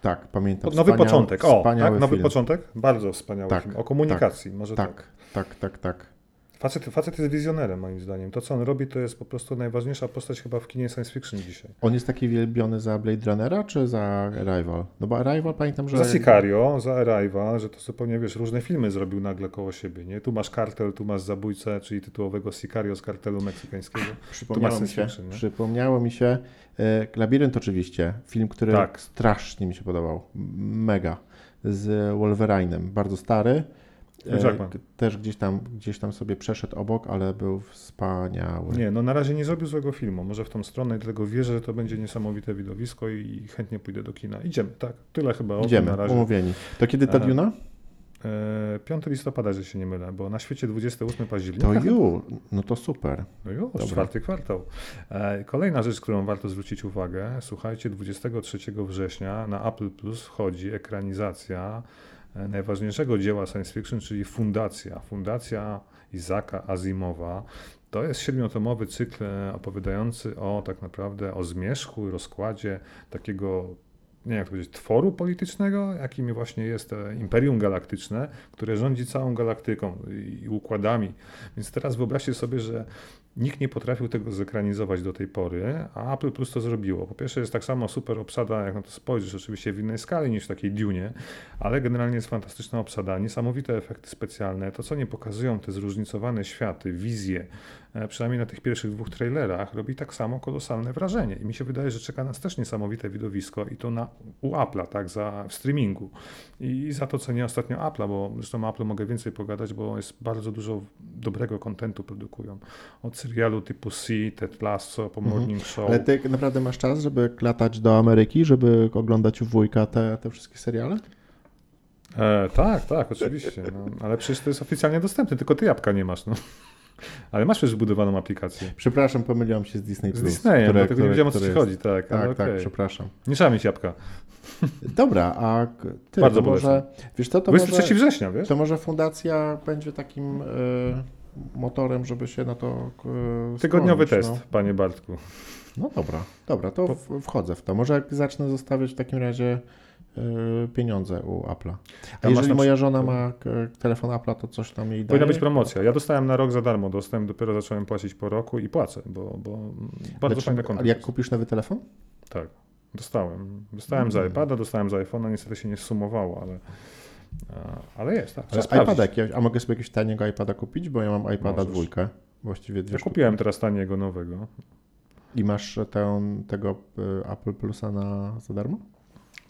Tak, pamiętam. Nowy początek, o, tak? Nowy film. początek? Bardzo wspaniały Tak, film. O komunikacji, może tak. Tak, tak, tak, tak. Facet, facet jest wizjonerem moim zdaniem. To, co on robi, to jest po prostu najważniejsza postać chyba w kinie science fiction dzisiaj. On jest taki wielbiony za Blade Runnera, czy za Arrival? No bo Arrival pamiętam, że... Za Sicario, za Arrival, że to zupełnie, wiesz, różne filmy zrobił nagle koło siebie, nie? Tu masz kartel, tu masz zabójcę, czyli tytułowego Sicario z kartelu meksykańskiego. Przypomniało mi się, fiction, przypomniało mi się e, Labirynt oczywiście, film, który tak. strasznie mi się podobał. Mega. Z Wolverine'em, bardzo stary Jackman. Też gdzieś tam, gdzieś tam sobie przeszedł obok, ale był wspaniały. Nie, no na razie nie zrobił złego filmu. Może w tą stronę, dlatego wierzę, że to będzie niesamowite widowisko i chętnie pójdę do kina. Idziemy, tak. Tyle chyba o Idziemy, na razie. umówieni. To kiedy ta Duna? 5 e, listopada, że się nie mylę, bo na świecie 28 października. To już, no to super. No już, Dobra. czwarty kwartał. E, kolejna rzecz, którą warto zwrócić uwagę, słuchajcie, 23 września na Apple Plus wchodzi ekranizacja E, najważniejszego dzieła science fiction, czyli Fundacja. Fundacja Izaka Azimowa. To jest siedmiotomowy cykl e, opowiadający o tak naprawdę o zmierzchu i rozkładzie takiego nie wiem jak powiedzieć, tworu politycznego, jakim właśnie jest e, Imperium Galaktyczne, które rządzi całą galaktyką i układami. Więc teraz wyobraźcie sobie, że Nikt nie potrafił tego zekranizować do tej pory, a Apple Plus to zrobiło. Po pierwsze jest tak samo super obsada, jak na to spojrzysz, oczywiście w innej skali niż w takiej Dune, ale generalnie jest fantastyczna obsada, niesamowite efekty specjalne. To, co nie pokazują te zróżnicowane światy, wizje, przynajmniej na tych pierwszych dwóch trailerach, robi tak samo kolosalne wrażenie. I mi się wydaje, że czeka nas też niesamowite widowisko i to na, u Apple'a, tak, za, w streamingu. I, za to cenię ostatnio Apple'a, bo zresztą o Apple mogę więcej pogadać, bo jest bardzo dużo dobrego kontentu produkują. Od serialu typu C, Ted Lasso, po mhm. Morning Show. Ale ty naprawdę masz czas, żeby latać do Ameryki, żeby oglądać u wujka te, te wszystkie seriale? E, tak, tak, oczywiście. No, ale przecież to jest oficjalnie dostępne, tylko ty jabłka nie masz. No. Ale masz już zbudowaną aplikację. Przepraszam, pomyliłam się z Disney+. Z Disneyem, które, dlatego nie wiedziałem o co ci chodzi. Tak, tak, tak okay. przepraszam. Nie trzeba mieć jabłka. Dobra, a ty, Bardzo to może, wiesz co, to 23 może, września, wiesz? To może fundacja będzie takim... Yy motorem, żeby się na to e, Tygodniowy test, no. panie Bartku. No dobra, dobra, to wchodzę w to. Może jak zacznę zostawiać w takim razie pieniądze u Apple'a. A jeżeli moja żona ma telefon Apple'a, to coś tam jej daje? Powinna być promocja. Ja dostałem na rok za darmo, dostałem, dopiero zacząłem płacić po roku i płacę, bo, bo bardzo Lecz, fajny kontent. jak kupisz nowy telefon? Tak, dostałem. Dostałem hmm. za iPada, dostałem za iPhone'a, niestety się nie sumowało, ale ale jest, tak. Ale iPada jakiegoś, a mogę sobie jakiegoś taniego iPada kupić, bo ja mam iPada Możesz. dwójkę. Właściwie dwie ja kupiłem teraz taniego nowego. I masz ten, tego y, Apple Plusa na, za darmo?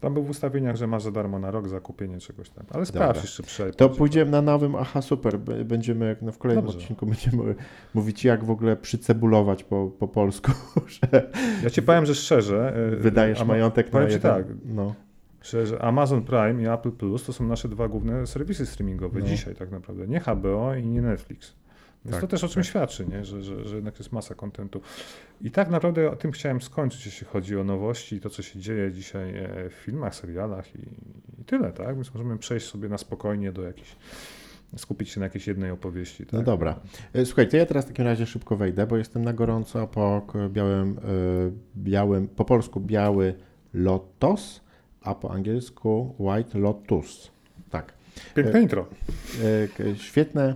Tam był w ustawieniach, że masz za darmo na rok zakupienie czegoś tam. Ale sprawdź jeszcze przy To pójdziemy na nowym, aha super, będziemy jak no w kolejnym Dobrze. odcinku (laughs) będziemy mówić jak w ogóle przycebulować po, po polsku. (laughs) Że ja ci powiem, że szczerze. Y, wydajesz majątek na jeden, tak, no że Amazon Prime i Apple Plus to są nasze dwa główne serwisy streamingowe no. dzisiaj tak naprawdę. Nie HBO i nie Netflix. Więc tak, to też o czym tak. świadczy, nie? Że, że, że jednak jest masa kontentu. I tak naprawdę o tym chciałem skończyć, jeśli chodzi o nowości i to, co się dzieje dzisiaj e, w filmach, serialach i, i tyle, tak? Więc możemy przejść sobie na spokojnie do jakichś skupić się na jakiejś jednej opowieści. No tak? No dobra. E, słuchaj, to ja teraz w takim razie szybko wejdę, bo jestem na gorąco po białym, e, białym po polsku biały lotos a po angielsku White Lotus. Tak. Piękne intro. Świetne.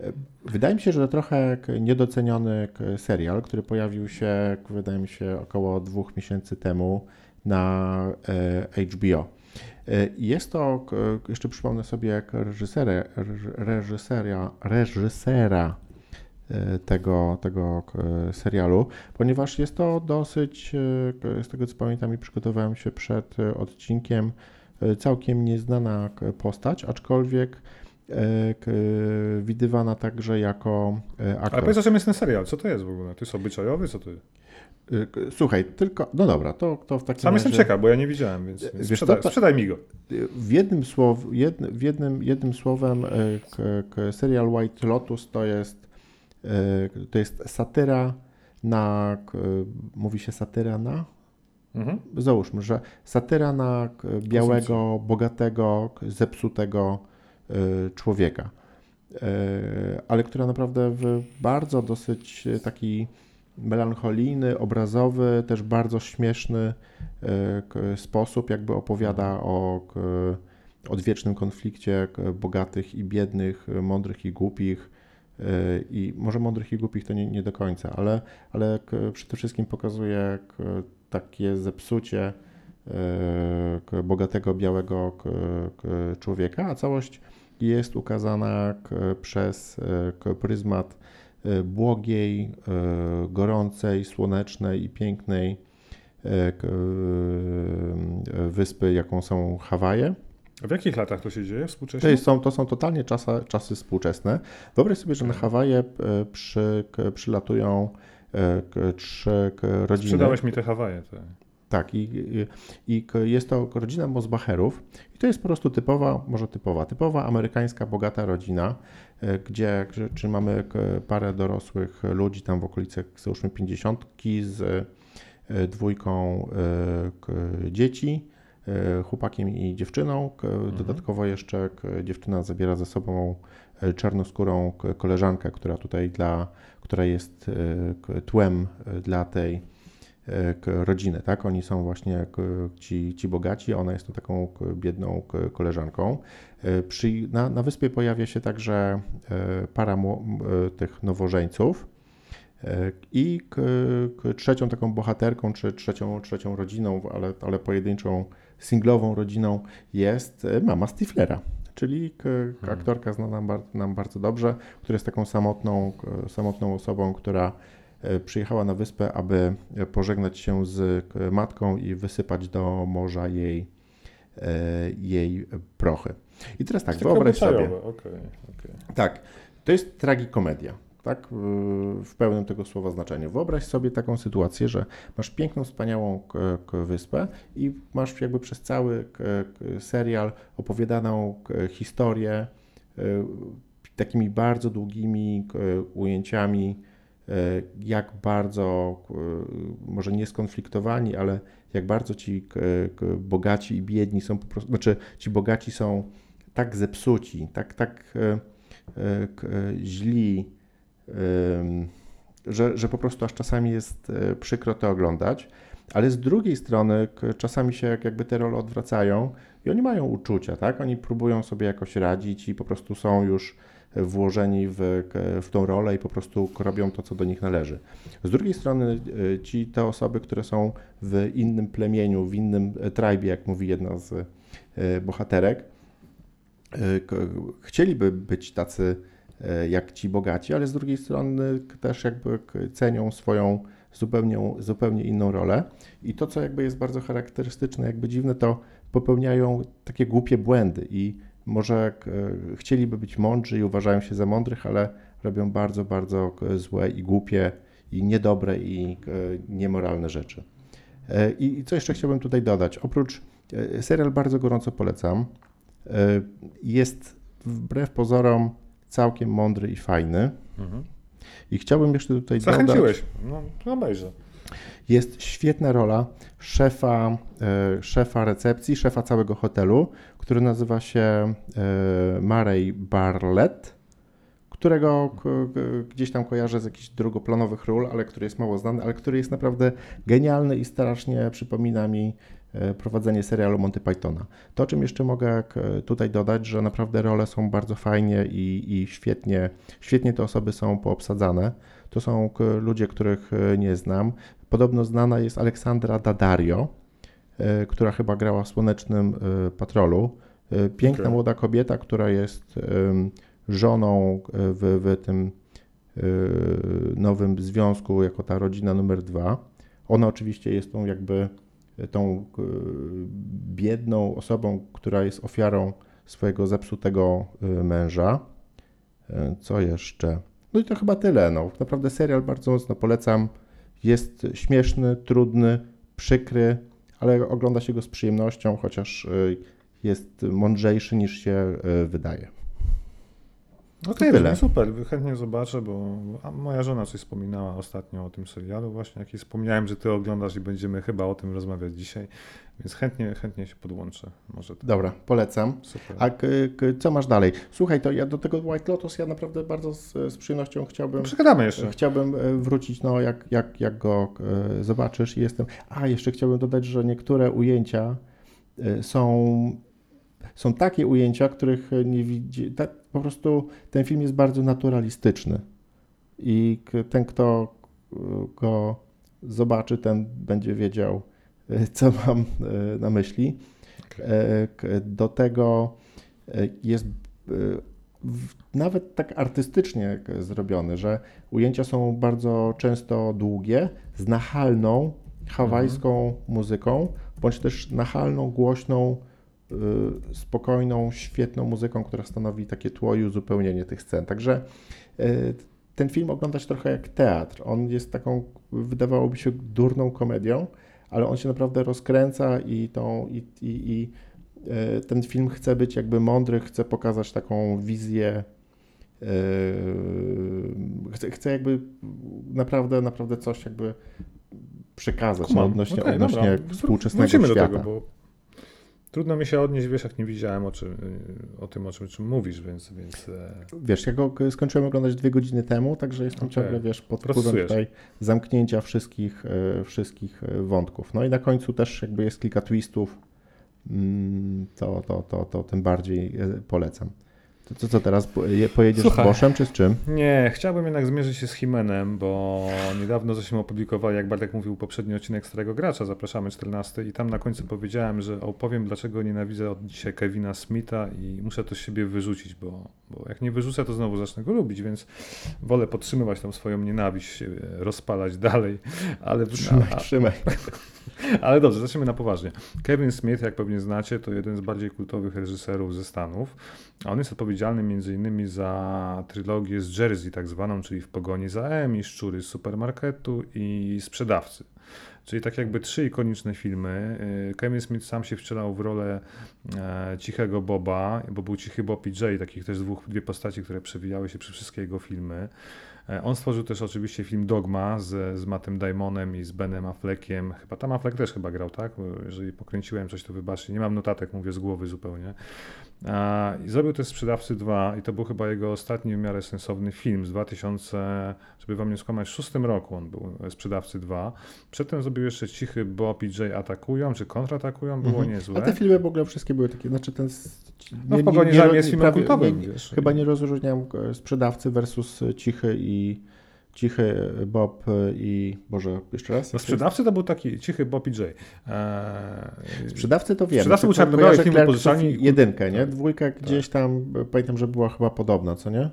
E, wydaje mi się, że to trochę niedoceniony serial, który pojawił się, wydaje mi się, około dwóch miesięcy temu na HBO. Jest to, jeszcze przypomnę sobie, jak reżysera, reżysera, reżysera E, tego, tego e, serialu, ponieważ jest to dosyć, e, z tego co pamiętam i przygotowałem się przed odcinkiem, całkiem nieznana postać, aczkolwiek widywana także jako aktor. Ale powiedz, czym jest ten serial, co to jest w ogóle? To jest obyczajowy, co to jest? Słuchaj, tylko, no dobra, to, to w takim Sam razie... jestem ciekaw, bo ja nie widziałem, więc, więc Wiesz, sprzedaj, to, sprzedaj mi go. W jednym, słow, jednym, w jednym, jednym słowem serial White Lotus to jest E, to jest satyra na, mówi się satyra na? Mhm. Załóżmy, że satyra na białego, bogatego, zepsutego e, człowieka, e, ale która naprawdę w bardzo dosyć taki melancholijny, obrazowy, też bardzo śmieszny sposób jakby opowiada o odwiecznym konflikcie bogatych i biednych, mądrych i głupich, i może mądrych i głupich to nie, nie do końca, ale, ale przede wszystkim pokazuje takie zepsucie bogatego, białego człowieka, a całość jest ukazana przez pryzmat błogiej, gorącej, słonecznej i pięknej wyspy, jaką są Hawaje. A w jakich latach to się dzieje współcześnie? To są, to są totalnie czasy, czasy współczesne. Wyobraź sobie, że na Hawaje przy, przylatują trzy rodziny. Sprzedałeś mi te Hawaje. To... Tak, i, i, jest to rodzina Mosbacherów i to jest po prostu typowa, może typowa, typowa amerykańska bogata rodzina, e, gdzie czy mamy parę dorosłych ludzi tam w okolicach załóżmy pięćdziesiątki z e, dwójką e, dzieci, chłopakiem i dziewczyną. Mhm. Dodatkowo jeszcze dziewczyna zabiera ze sobą czarnoskórą koleżankę, która tutaj dla, która jest tłem dla tej rodziny, tak? Oni są właśnie ci, ci bogaci, ona jest to taką biedną koleżanką. E, przy, na, na wyspie pojawia się także e, para e, tych nowożeńców i trzecią taką bohaterką, czy trzecią, trzecią rodziną, ale, ale pojedynczą, singlową rodziną jest mama Stiflera czyli hmm. aktorka znana nam, nam bardzo dobrze, która jest taką samotną, samotną osobą, która E, przyjechała na wyspę, aby pożegnać się z matką i wysypać do morza jej, e, jej prochy. I teraz tak, wyobraź sobie. Okay, okay. Tak, to jest tragikomedia. Tak, w pełnym tego słowa znaczeniu. Wyobraź sobie taką sytuację, że masz piękną, wspaniałą wyspę i masz jakby przez cały serial opowiadaną historię e, takimi bardzo długimi ujęciami E, jak bardzo, e, może nie skonfliktowani, ale jak bardzo ci bogaci i biedni są po prostu, znaczy ci bogaci są tak zepsuci, tak, tak e, źli, że, że po prostu aż czasami jest przykro to oglądać, ale z drugiej strony czasami się jakby te role odwracają i oni mają uczucia, tak? Oni próbują sobie jakoś radzić i po prostu są już włożeni w, w tą rolę i po prostu robią to, co do nich należy. Z drugiej strony e, ci, te osoby, które są w innym plemieniu, w innym e, tribie, jak mówi jedna z e, bohaterek, chcieliby być tacy jak ci bogaci, ale z drugiej strony też jakby cenią swoją zupełnie, zupełnie inną rolę. I to, co jakby jest bardzo charakterystyczne, jakby dziwne, to popełniają takie głupie błędy i może e, chcieliby być mądrzy i uważają się za mądrych, ale robią bardzo, bardzo e, złe i głupie i niedobre i e, niemoralne rzeczy. I co jeszcze chciałbym tutaj dodać? Oprócz serial bardzo gorąco polecam. Jest wbrew pozorom całkiem mądry i fajny. Mhm. I chciałbym jeszcze tutaj Zachęciłeś. dodać... No, obejrzę. Jest świetna rola szefa, szefa recepcji, szefa całego hotelu, który nazywa się e, Murray Barlett, którego gdzieś tam kojarzę z jakichś drugoplanowych ról, ale który jest mało znany, ale który jest naprawdę genialny i strasznie przypomina mi e, prowadzenie serialu Monty Pythona. To, czym jeszcze mogę tutaj dodać, że naprawdę role są bardzo fajnie i, i świetnie, świetnie te osoby są poobsadzane. To są ludzie, których e, nie znam. Podobno znana jest Aleksandra Daddario, E, która chyba grała w Słonecznym e, Patrolu. E, piękna okay. młoda kobieta, która jest żoną w, w tym nowym związku jako ta rodzina numer dwa. Ona oczywiście jest tą jakby tą biedną osobą, która jest ofiarą swojego zepsutego męża. Co jeszcze? No i to chyba tyle. No. Naprawdę serial bardzo mocno polecam. Jest śmieszny, trudny, przykry, ale ogląda się go z przyjemnością, chociaż y, jest mądrzejszy niż się y, wydaje. Okej, okay, super, chętnie zobaczę, bo moja żona coś wspominała ostatnio o tym serialu właśnie, jak wspomniałem, że ty oglądasz i będziemy chyba o tym rozmawiać dzisiaj, więc chętnie, chętnie się podłączę. Może tak. Dobra, polecam. Super. A co masz dalej? Słuchaj, to ja do tego White Lotus ja naprawdę bardzo z, z przyjemnością chciałbym... Przegadamy jeszcze. Chciałbym e, wrócić, no jak, jak, jak go e, zobaczysz i jestem... A, jeszcze chciałbym dodać, że niektóre ujęcia e, są są takie ujęcia, których nie widzi. Tak, po prostu ten film jest bardzo naturalistyczny. I ten, kto go zobaczy, ten będzie wiedział, co mam na myśli. Do tego jest nawet tak artystycznie zrobiony, że ujęcia są bardzo często długie, z nachalną hawajską mhm. muzyką, bądź też nachalną, głośną, spokojną, świetną muzyką, która stanowi takie tło i uzupełnienie tych scen. Także y, ten film oglądać trochę jak teatr. On jest taką, wydawałoby się, durną komedią, ale on się naprawdę rozkręca i, tą, i, i, i y, ten film chce być jakby mądry, chce pokazać taką wizję chcę jakby naprawdę, naprawdę coś jakby przekazać no, odnośnie, okay, odnośnie współczesnego Wrócimy świata. do tego, bo trudno mi się odnieść, wiesz, jak nie widziałem o, czym, o tym, o czym, czym mówisz, więc... więc e, Wiesz, ja go skończyłem oglądać dwie godziny temu, także jestem okay. ciągle, wiesz, pod wpływem tutaj zamknięcia wszystkich, e, wszystkich e, wątków. No i na końcu też jakby jest kilka twistów, mm, to, to, to, to tym bardziej polecam. To co, co teraz? Pojedziesz Słuchaj, z Boszem czy z czym? Nie, chciałbym jednak zmierzyć się z Himenem, bo niedawno żeśmy opublikowali, jak Bartek mówił, poprzedni odcinek Starego Gracza, zapraszamy 14 i tam na końcu powiedziałem, że opowiem dlaczego nienawidzę od dzisiaj Kevina Smitha i muszę to z siebie wyrzucić, bo, bo jak nie wyrzucę, to znowu zacznę go lubić, więc wolę podtrzymywać tą swoją nienawiść, rozpalać dalej, ale... Trzymaj, a, trzymaj. (laughs) Ale dobrze, zacznijmy na poważnie. Kevin Smith, jak pewnie znacie, to jeden z bardziej kultowych reżyserów ze Stanów. On jest odpowiedzialny m.in. za trylogię z Jersey, tak zwaną, czyli w pogoni za Emmy, Szczury z supermarketu i Sprzedawcy. Czyli tak jakby trzy ikoniczne filmy. Y, Kevin Smith sam się wcielał w rolę e, cichego Boba, bo był cichy Bob i Jay, takich też dwóch, dwie postaci, które przewijały się przez wszystkie jego filmy. E, on stworzył też oczywiście film Dogma z, z Mattem Damonem i z Benem Affleckiem. Chyba tam Affleck też chyba grał, tak? Jeżeli pokręciłem coś, to wybaczcie. Nie mam notatek, mówię z głowy zupełnie. I zrobił też Sprzedawcy 2 i to był chyba jego ostatni w miarę sensowny film z 2000, żeby wam nie skłamać, w szóstym roku on był Sprzedawcy 2. Przedtem zrobił jeszcze Cichy Bob i Jay atakują, czy kontratakują, było mhm. niezłe. A te filmy w ogóle wszystkie były takie, znaczy ten... No w Pogoni za jest filmem kultowym. Chyba nie rozróżniam e, Sprzedawcy versus Cichy i Cichy Bob i Boże, jeszcze raz? No sprzedawcy to był taki Cichy Bob i Jay. Eee... Sprzedawcy to wiem. Sprzedawcy był czarno-biały film upożyczalni. Jedynkę, nie? Tak. Dwójka tak. gdzieś tam, pamiętam, że była chyba podobna, co nie?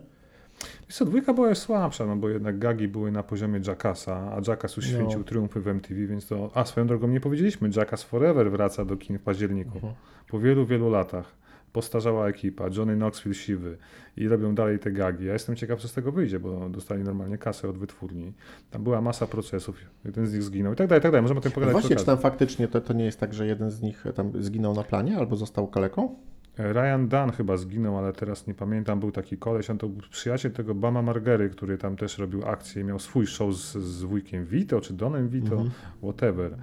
Wiesz co, dwójka była słabsza, no bo jednak gagi były na poziomie Jackasa, a Jackass uświęcił no. triumfy w MTV, więc to... A, swoją drogą nie powiedzieliśmy, Jackass Forever wraca do kin w październiku. Uh mhm. -huh. Po wielu, wielu latach postarzała ekipa, Johnny Knoxville siwy i robią dalej te gagi. Ja jestem ciekaw, co z tego wyjdzie, bo dostali normalnie kasę od wytwórni. Tam była masa procesów, jeden z nich zginął i tak dalej, i tak dalej. Możemy o tym pogadać. Właśnie, czy tam faktycznie to, to nie jest tak, że jeden z nich tam zginął na planie albo został kaleką? Ryan Dunn chyba zginął, ale teraz nie pamiętam, był taki koleś, on to był przyjaciel tego Bama Margery, który tam też robił akcję miał swój show z, z wujkiem Vito, czy Donem Vito, -hmm. whatever.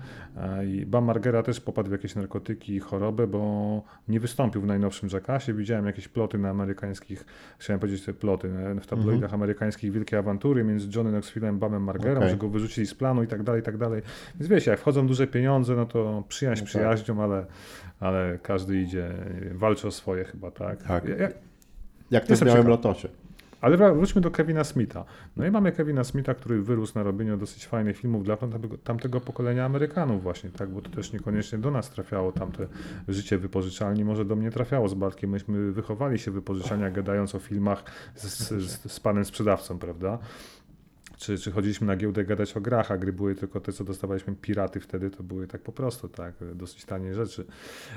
I Bam Margera też popadł w jakieś narkotyki i chorobę, bo nie wystąpił w najnowszym Jackassie. Widziałem jakieś ploty na amerykańskich, chciałem powiedzieć te ploty, w tabloidach -hmm. amerykańskich, wielkie awantury między Johnny Knoxvillem, Bamem Margerą, okay. że go wyrzucili z planu i tak dalej, i tak dalej. Więc wiecie, jak wchodzą duże pieniądze, no to przyjaźń no tak. przyjaźnią, ale ale każdy idzie, walczy o swoje chyba, tak? Tak. Ja, Jak to w Białym Lotosie. Ale wróćmy do Kevina Smitha. No i mamy Kevina Smitha, który wyrósł na robieniu dosyć fajnych filmów dla tamtego pokolenia Amerykanów właśnie, tak, bo to też niekoniecznie do nas trafiało tamte życie wypożyczalni, może do mnie trafiało z Bartkiem, myśmy wychowali się w wypożyczalniach gadając o filmach z, z, z panem sprzedawcą, prawda? Czy, czy chodziliśmy na giełdę gadać o grach, a gry były tylko te, co dostawaliśmy piraty wtedy, to były tak po prostu, tak, dosyć tanie rzeczy.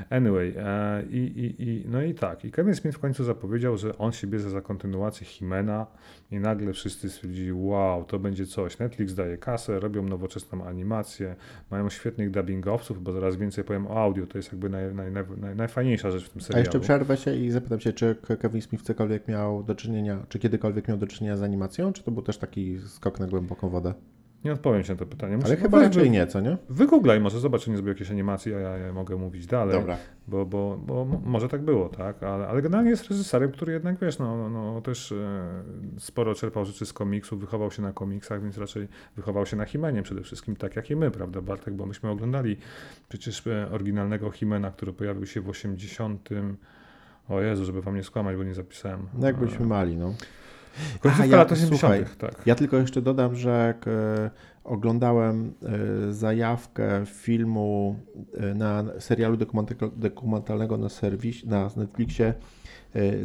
Anyway, e, i, i, i, no i tak, i Kevin Smith w końcu zapowiedział, że on się bierze za kontynuację Himena i nagle wszyscy stwierdzili, wow, to będzie coś. Netflix daje kasę, robią nowoczesną animację, mają świetnych dubbingowców, bo zaraz więcej powiem o audio, to jest jakby naj, naj, naj, najfajniejsza rzecz w tym serialu. A jeszcze przerwę się i zapytam się, czy Kevin Smith cokolwiek miał do czynienia, czy kiedykolwiek miał do czynienia z animacją, czy to był też taki skok na głęboką wodę? Nie odpowiem ci na to pytanie. Muszę Ale chyba raczej nie, co nie? Wygooglaj, może zobacz, czy nie zrobił jakiejś animacji, a ja, ja mogę mówić dalej. Dobra. Bo, bo, bo może tak było, tak? Ale, ale generalnie jest reżyserem, który jednak, wiesz, no, no, no też e, sporo czerpał rzeczy z komiksów, wychował się na komiksach, więc raczej wychował się na Himenie przede wszystkim, tak jak i my, prawda, Bartek? Bo myśmy oglądali przecież e, oryginalnego Himena, który pojawił się w 80 O Jezu, żeby wam nie skłamać, bo nie zapisałem. No jakbyśmy mali, no. Końcówka lat 80., słuchaj, tak. Ja tylko jeszcze dodam, że e, oglądałem e, zajawkę filmu e, na serialu dokumentalnego na serwisie, na Netflixie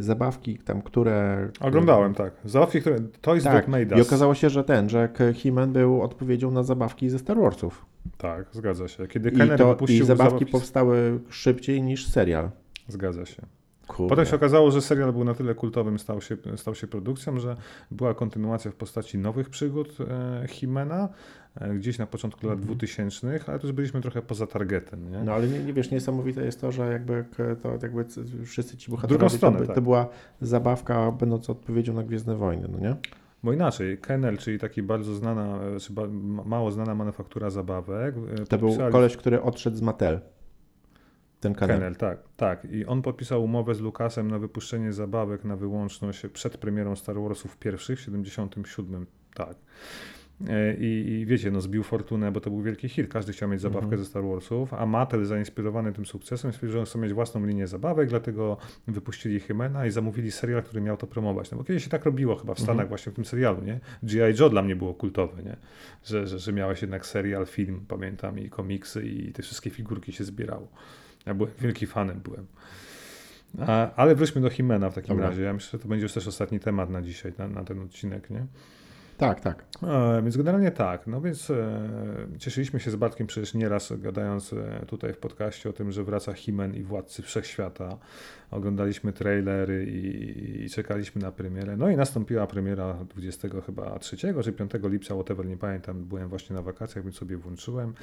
zabawki tam, które... Oglądałem, tak. Zabawki, które Toys Tak, That Made i Us. okazało się, że ten, że He-Man był odpowiedzią na zabawki ze Star Warsów. Tak, zgadza się. Kiedy I, Kenner to, wypuścił I zabawki zabawki- powstały szybciej niż serial. Zgadza się. Kurde. Potem się okazało, że serial był na tyle kultowym, stał się, stał się produkcją, że była kontynuacja w postaci nowych przygód e, Himena, e, gdzieś na początku lat 2000, ale też byliśmy trochę poza targetem. Nie? No ale nie, nie wiesz, niesamowite jest to, że jakby to jakby wszyscy ci bohaterowie, to, stronę, by- tak. to była zabawka będąca odpowiedzią na Gwiezdne Wojny, no nie? Bo inaczej, Kennel, czyli taki bardzo znana, czy mało znana manufaktura zabawek. e, To był podpisali- koleś, który odszedł z Mattel. Ten kanał. Kennel, tak, tak. I on podpisał umowę z Lucasem na wypuszczenie zabawek na wyłączność przed premierą Star Warsów pierwszych w 77, tak. E, I, I wiecie, no zbił fortunę, bo to był wielki hit. Każdy chciał mieć zabawkę Mhm. ze Star Warsów, a Mattel zainspirowany tym sukcesem stwierdził, że chcą mieć własną linię zabawek, dlatego wypuścili Hymena i zamówili serial, który miał to promować. No bo kiedyś się tak robiło chyba w Stanach Mhm. właśnie w tym serialu, nie? G.I. Joe dla mnie było kultowe, nie? Że, że, że miałeś jednak serial, film, pamiętam, i komiksy i te wszystkie figurki się zbierało. Ja byłem wielki fanem byłem. A, ale wróćmy do Himena w takim Dobra. razie. Ja myślę, że to będzie już też ostatni temat na dzisiaj, na, na ten odcinek, nie? Tak, tak. E, więc generalnie tak. No więc e, cieszyliśmy się z Bartkiem przecież nieraz gadając e, tutaj w podcaście o tym, że wraca Himen i Władcy Wszechświata. Oglądaliśmy trailery i, i czekaliśmy na premierę. No i nastąpiła premiera 20 chyba 3 czy 5 lipca, whatever, nie pamiętam. Byłem właśnie na wakacjach, więc sobie włączyłem.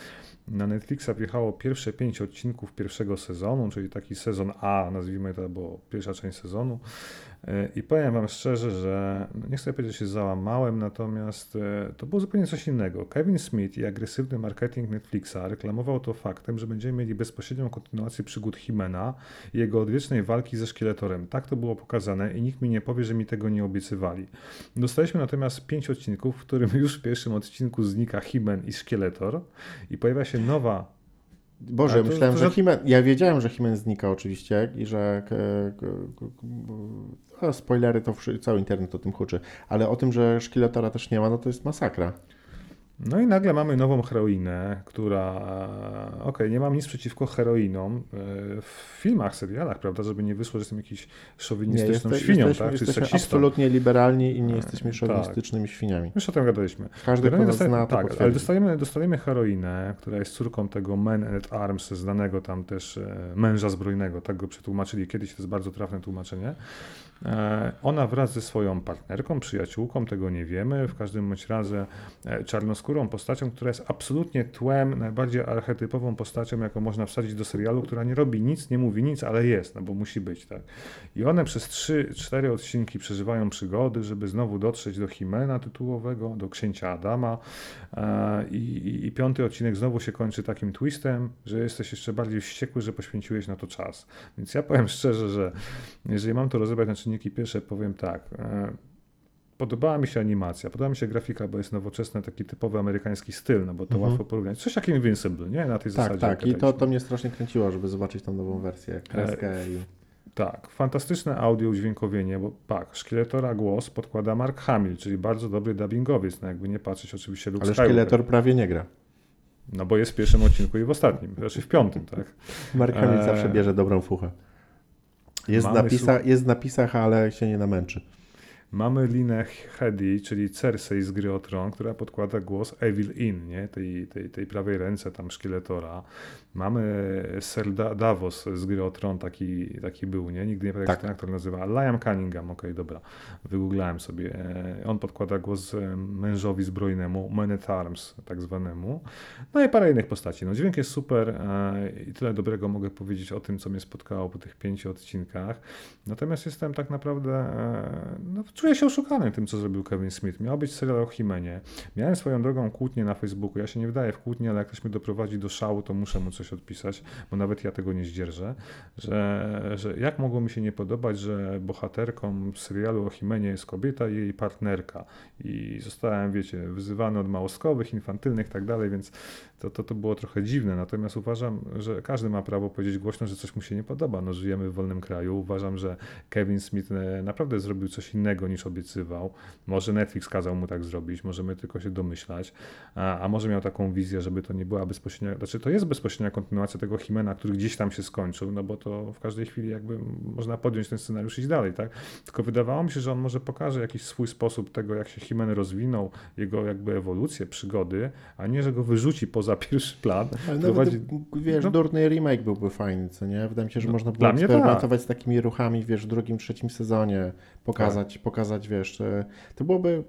Na Netflixa wjechało pierwsze pięć odcinków pierwszego sezonu, czyli taki sezon A, nazwijmy to, bo pierwsza część sezonu. E, I powiem Wam szczerze, że no nie chcę powiedzieć, że się załamałem, natomiast e, to było zupełnie coś innego. Kevin Smith i agresywny marketing Netflixa reklamował to faktem, że będziemy mieli bezpośrednią kontynuację przygód Himena i jego odwiecznej walki ze szkieletorem. Tak to było pokazane i nikt mi nie powie, że mi tego nie obiecywali. Dostaliśmy natomiast pięć odcinków, w którym już w pierwszym odcinku znika Himen i szkieletor i pojawia się nowa Boże, to- myślałem, to że za- Himen... Ja wiedziałem, że Himen znika oczywiście i że... O, spoilery to cały internet o tym huczy. Ale o tym, że szkieletora też nie ma, no to jest masakra. No i nagle mamy nową heroinę, która, e, okej, nie mam nic przeciwko heroinom e, w filmach, serialach, prawda, żeby nie wyszło, że jestem jakiś szowinistyczną jeste- świnią, jesteśmy, tak, czy jesteśmy seksistą. absolutnie liberalni i nie jesteśmy tak. szowinistycznymi świniami. Już o tym gadaliśmy. Każdy, Generalnie dostaje- zna, to tak, ale dostajemy, dostajemy heroinę, która jest córką tego Man at Arms, znanego tam też e, męża zbrojnego, tak go przetłumaczyli kiedyś, to jest bardzo trafne tłumaczenie. E, Ona wraz ze swoją partnerką, przyjaciółką, tego nie wiemy, w każdym bądź razie e, czarnoskórą postacią, która jest absolutnie tłem, najbardziej archetypową postacią, jaką można wsadzić do serialu, która nie robi nic, nie mówi nic, ale jest, no bo musi być, tak. I one przez 3-4 odcinki przeżywają przygody, żeby znowu dotrzeć do Himena tytułowego, do księcia Adama. E, I, i, I piąty odcinek znowu się kończy takim twistem, że jesteś jeszcze bardziej wściekły, że poświęciłeś na to czas. Więc ja powiem szczerze, że jeżeli mam to rozebrać na czynniki pierwsze, powiem tak. E, Podobała mi się animacja, podobała mi się grafika, bo jest nowoczesny, taki typowy amerykański styl, no bo to Mhm. łatwo porównać. Coś jak Invincible, nie? Na tej Tak, zasadzie. tak. jak I to, to mnie strasznie kręciło, żeby zobaczyć tą nową wersję, kreskę i... Tak, fantastyczne audio udźwiękowienie, bo tak, szkieletora głos podkłada Mark Hamill, czyli bardzo dobry dubbingowiec, no jakby nie patrzeć oczywiście Luke Ale Skywalker. szkieletor prawie nie gra. No bo jest w pierwszym odcinku i w ostatnim, znaczy w piątym, tak. (laughs) Mark Hamill Eee. zawsze bierze dobrą fuchę. Jest Mamy napisa, jest w napisach, ale się nie namęczy. Mamy Linę Hedy, czyli Cersei z gry o Tron, która podkłada głos Evil In, nie? Tej, tej, tej prawej ręce tam szkieletora. Mamy Ser Da- Davos z gry o Tron, taki, taki był, nie? Nigdy nie pamiętam, jak Tak. się ten aktor nazywa. Liam Cunningham, okej, dobra. Wygooglałem sobie. E, On podkłada głos e, mężowi zbrojnemu, Man at Arms tak zwanemu. No i parę innych postaci. No dźwięk jest super e, i tyle dobrego mogę powiedzieć o tym, co mnie spotkało po tych pięciu odcinkach. Natomiast jestem tak naprawdę, no, czuję się oszukany tym, co zrobił Kevin Smith. Miał być serial o Himenie. Miałem swoją drogą kłótnię na Facebooku. Ja się nie wdaję w kłótnię, ale jak ktoś mnie doprowadzi do szału, to muszę mu coś coś odpisać, bo nawet ja tego nie zdzierżę, że, że jak mogło mi się nie podobać, że bohaterką serialu o Himenie jest kobieta i jej partnerka i zostałem, wiecie, wyzywany od małostkowych, infantylnych i tak dalej, więc to, to, to było trochę dziwne. Natomiast uważam, że każdy ma prawo powiedzieć głośno, że coś mu się nie podoba. No, żyjemy w wolnym kraju. Uważam, że Kevin Smith e, naprawdę zrobił coś innego niż obiecywał. Może Netflix kazał mu tak zrobić, możemy tylko się domyślać, a, a może miał taką wizję, żeby to nie była bezpośrednia, znaczy to jest bezpośrednia kontynuacja tego Himena, który gdzieś tam się skończył, no bo to w każdej chwili jakby można podjąć ten scenariusz i iść dalej, tak? Tylko wydawało mi się, że on może pokaże jakiś swój sposób tego, jak się Himen rozwinął, jego jakby ewolucję, przygody, a nie, że go wyrzuci poza (laughs) pierwszy plan. Ale prowadzi... nawet, wiesz, no. durny remake byłby fajny, co nie? Wydaje mi się, że no, można było eksperymentować tak. z takimi ruchami, wiesz, w drugim, trzecim sezonie, pokazać, tak. pokazać, wiesz, to byłoby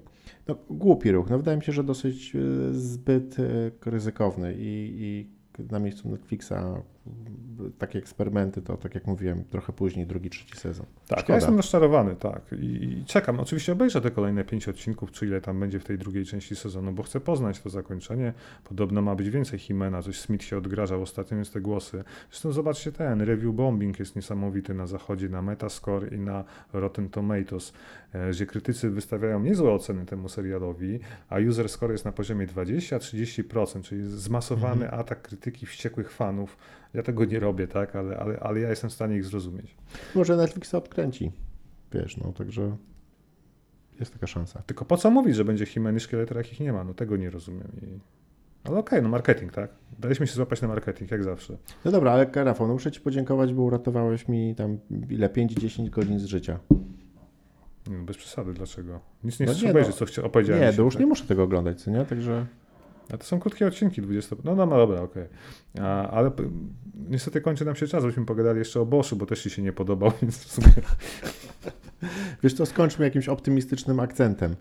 no, głupi ruch. No, wydaje mi się, że dosyć e, zbyt e, ryzykowny i, i na miejscu Netflixa takie eksperymenty, to tak jak mówiłem, trochę później, drugi, trzeci sezon. Tak, Szkoda. ja jestem rozczarowany, tak. I, czekam. Oczywiście obejrzę te kolejne pięć odcinków, czy ile tam będzie w tej drugiej części sezonu, bo chcę poznać to zakończenie. Podobno ma być więcej Himena, coś Smith się odgrażał ostatnio, jest te głosy. Zresztą zobaczcie ten, review bombing jest niesamowity na zachodzie, na Metascore i na Rotten Tomatoes, e, gdzie krytycy wystawiają niezłe oceny temu serialowi, a user score jest na poziomie 20-30%, czyli zmasowany mhm. atak krytyki wściekłych fanów ja tego nie robię, tak, ale, ale, ale ja jestem w stanie ich zrozumieć. Może Netflix odkręci, wiesz, no, także jest taka szansa. Tylko po co mówić, że będzie Himeny szkielet, jakich nie ma? No tego nie rozumiem. I... Ale okej, okay, no marketing, tak? Daliśmy się złapać na marketing, jak zawsze. No dobra, ale Rafał, no muszę Ci podziękować, bo uratowałeś mi tam ile, 5-10 godzin z życia. No bez przesady, dlaczego? Nic nie no chcesz obejrzeć, no, co chciał, opowiedziałem. Nie, to już tak? nie muszę tego oglądać, co nie? Także... A to są krótkie odcinki, 20. No, no, no dobra, okej. Okay. Ale niestety kończy nam się czas, żebyśmy pogadali jeszcze o Boschu, bo też ci się nie podobał, więc w sumie... (laughs) Wiesz to skończmy jakimś optymistycznym akcentem.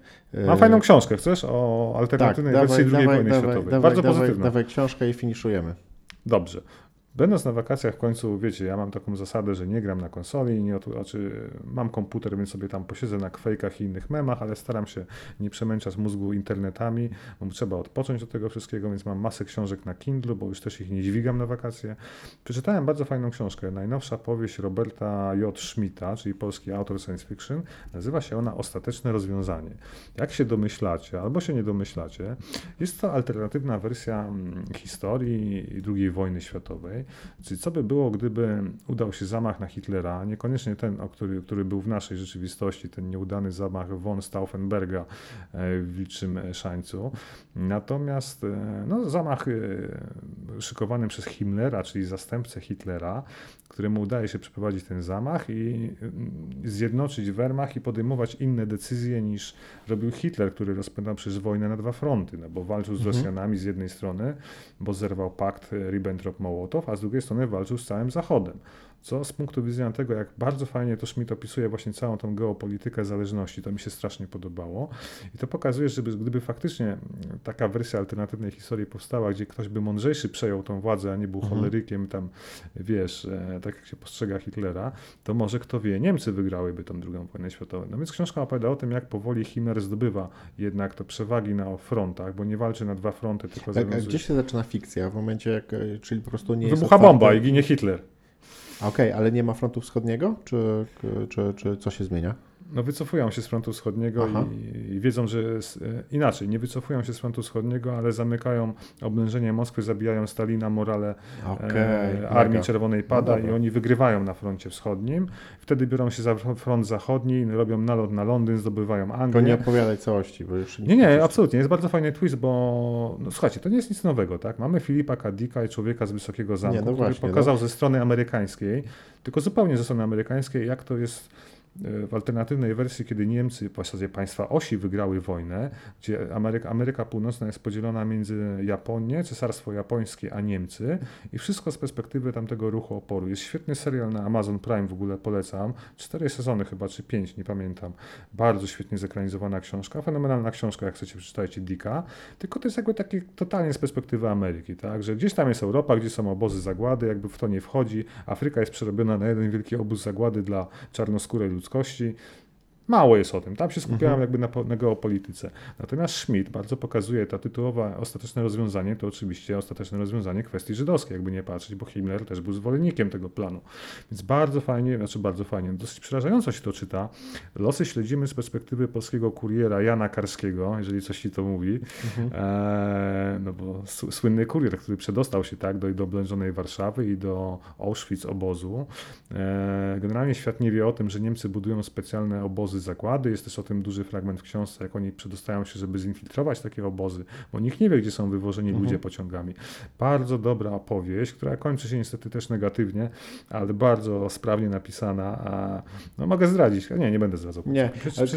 Mam fajną książkę, chcesz? O alternatywnej tak, wersji II wojny dawaj, światowej. Dawaj, Bardzo dawaj, pozytywna. Dawaj książkę i finiszujemy. Dobrze. Będąc na wakacjach w końcu, wiecie, ja mam taką zasadę, że nie gram na konsoli, nie, znaczy mam komputer, więc sobie tam posiedzę na kwejkach i innych memach, ale staram się nie przemęczać mózgu internetami, bo trzeba odpocząć od tego wszystkiego, więc mam masę książek na Kindle, bo już też ich nie dźwigam na wakacje. Przeczytałem bardzo fajną książkę, najnowsza powieść Roberta J. Schmidta, czyli polski autor science fiction. Nazywa się ona Ostateczne rozwiązanie. Jak się domyślacie, albo się nie domyślacie, jest to alternatywna wersja mm, historii II wojny światowej. Czyli co by było, gdyby udał się zamach na Hitlera, niekoniecznie ten, o który, który był w naszej rzeczywistości, ten nieudany zamach von Stauffenberga e, w Wilczym Szańcu. Natomiast e, no, zamach e, szykowany przez Himmlera, czyli zastępcę Hitlera, któremu udaje się przeprowadzić ten zamach i zjednoczyć Wehrmacht i podejmować inne decyzje niż robił Hitler, który rozpętał przez wojnę na dwa fronty, no bo walczył z mhm. Rosjanami z jednej strony, bo zerwał pakt Ribbentrop-Mołotow, a z drugiej strony walczył z całym Zachodem co z punktu widzenia tego, jak bardzo fajnie to Schmidt opisuje właśnie całą tą geopolitykę zależności, to mi się strasznie podobało. I to pokazuje, że gdyby faktycznie taka wersja alternatywnej historii powstała, gdzie ktoś by mądrzejszy przejął tą władzę, a nie był mhm. cholerykiem tam, wiesz, e, tak jak się postrzega Hitlera, to może kto wie, Niemcy wygrałyby tą drugą wojnę światową. No więc książka opowiada o tym, jak powoli Himmler zdobywa jednak to przewagi na frontach, bo nie walczy na dwa fronty, tylko tak, a Gdzie się zaczyna fikcja? W momencie, jak, e, czyli po prostu nie Wybucha bomba i ginie Hitler. Okej, okay, ale nie ma frontu wschodniego? Czy, czy, czy co się zmienia? No wycofują się z frontu wschodniego i, i, wiedzą, że e, inaczej, nie wycofują się z frontu wschodniego, ale zamykają oblężenie Moskwy, zabijają Stalina, morale okay, e, Armii. Czerwonej no pada no i oni wygrywają na froncie wschodnim. Wtedy biorą się za front zachodni, robią nalot na Londyn, zdobywają Anglię. To nie opowiadaj całości, bo już nie, nie, absolutnie. Jest bardzo fajny twist, bo no, słuchajcie, to nie jest nic nowego, tak? Mamy Filipa Kadika i człowieka z Wysokiego Zamku, nie, no który właśnie, pokazał no. ze strony amerykańskiej, tylko zupełnie ze strony amerykańskiej, jak to jest w alternatywnej wersji, kiedy Niemcy w zasadzie państwa osi wygrały wojnę, gdzie Ameryka, Ameryka Północna jest podzielona między Japonię, Cesarstwo Japońskie, a Niemcy i wszystko z perspektywy tamtego ruchu oporu. Jest świetny serial na Amazon Prime, w ogóle polecam. Cztery sezony chyba, czy pięć, nie pamiętam. Bardzo świetnie zekranizowana książka, fenomenalna książka, jak chcecie przeczytajcie Dicka, tylko to jest jakby takie totalnie z perspektywy Ameryki, tak, że gdzieś tam jest Europa, gdzie są obozy zagłady, jakby w to nie wchodzi, Afryka jest przerobiona na jeden wielki obóz zagłady dla czarnoskórej ludzkości ludzkości, Mało jest o tym. Tam się skupiałem Mhm. jakby na, na geopolityce. Natomiast Schmidt bardzo pokazuje ta tytułowa ostateczne rozwiązanie, to oczywiście ostateczne rozwiązanie kwestii żydowskiej, jakby nie patrzeć, bo Himmler też był zwolennikiem tego planu. Więc bardzo fajnie, znaczy bardzo fajnie, dosyć przerażająco się to czyta. Losy śledzimy z perspektywy polskiego kuriera Jana Karskiego, jeżeli coś ci to mówi. Eee, no bo słynny kurier, który przedostał się tak do, do oblężonej Warszawy i do Auschwitz obozu. Eee, generalnie świat nie wie o tym, że Niemcy budują specjalne obozy, zakłady. Jest też o tym duży fragment w książce, jak oni przedostają się, żeby zinfiltrować takie obozy, bo nikt nie wie, gdzie są wywożeni Mhm. ludzie pociągami. Bardzo dobra opowieść, która kończy się niestety też negatywnie, ale bardzo sprawnie napisana. A, no mogę zdradzić, nie, nie będę zdradzał. Nie,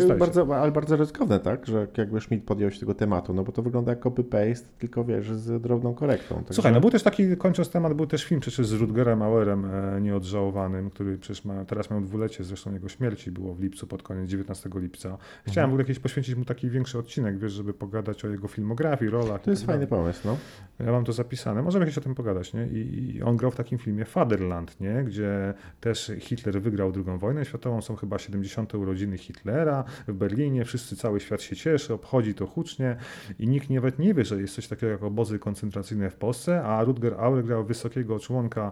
ale, bardzo, ale bardzo ryzykowne, tak? Że jakby Schmidt podjął się tego tematu, no bo to wygląda jak copy-paste, tylko wiesz, z drobną korektą. Także... Słuchaj, no był też taki, kończąc temat, był też film przecież z Rutgerem Auerem e, nieodżałowanym, który przecież ma, teraz miał dwulecie, zresztą jego śmierci było w lipcu, pod koniec 19 lipca. Chciałem w ogóle kiedyś poświęcić mu taki większy odcinek, wiesz, żeby pogadać o jego filmografii, rolach. To jest tak fajny dalej. pomysł, no. Ja mam to zapisane. Możemy kiedyś o tym pogadać, nie? I, I on grał w takim filmie Fatherland, nie? Gdzie też Hitler wygrał II wojnę światową. Są chyba 70. urodziny Hitlera w Berlinie. Wszyscy, cały świat się cieszy, obchodzi to hucznie i nikt nawet nie wie, że jest coś takiego jak obozy koncentracyjne w Polsce, a Rutger Auer grał wysokiego członka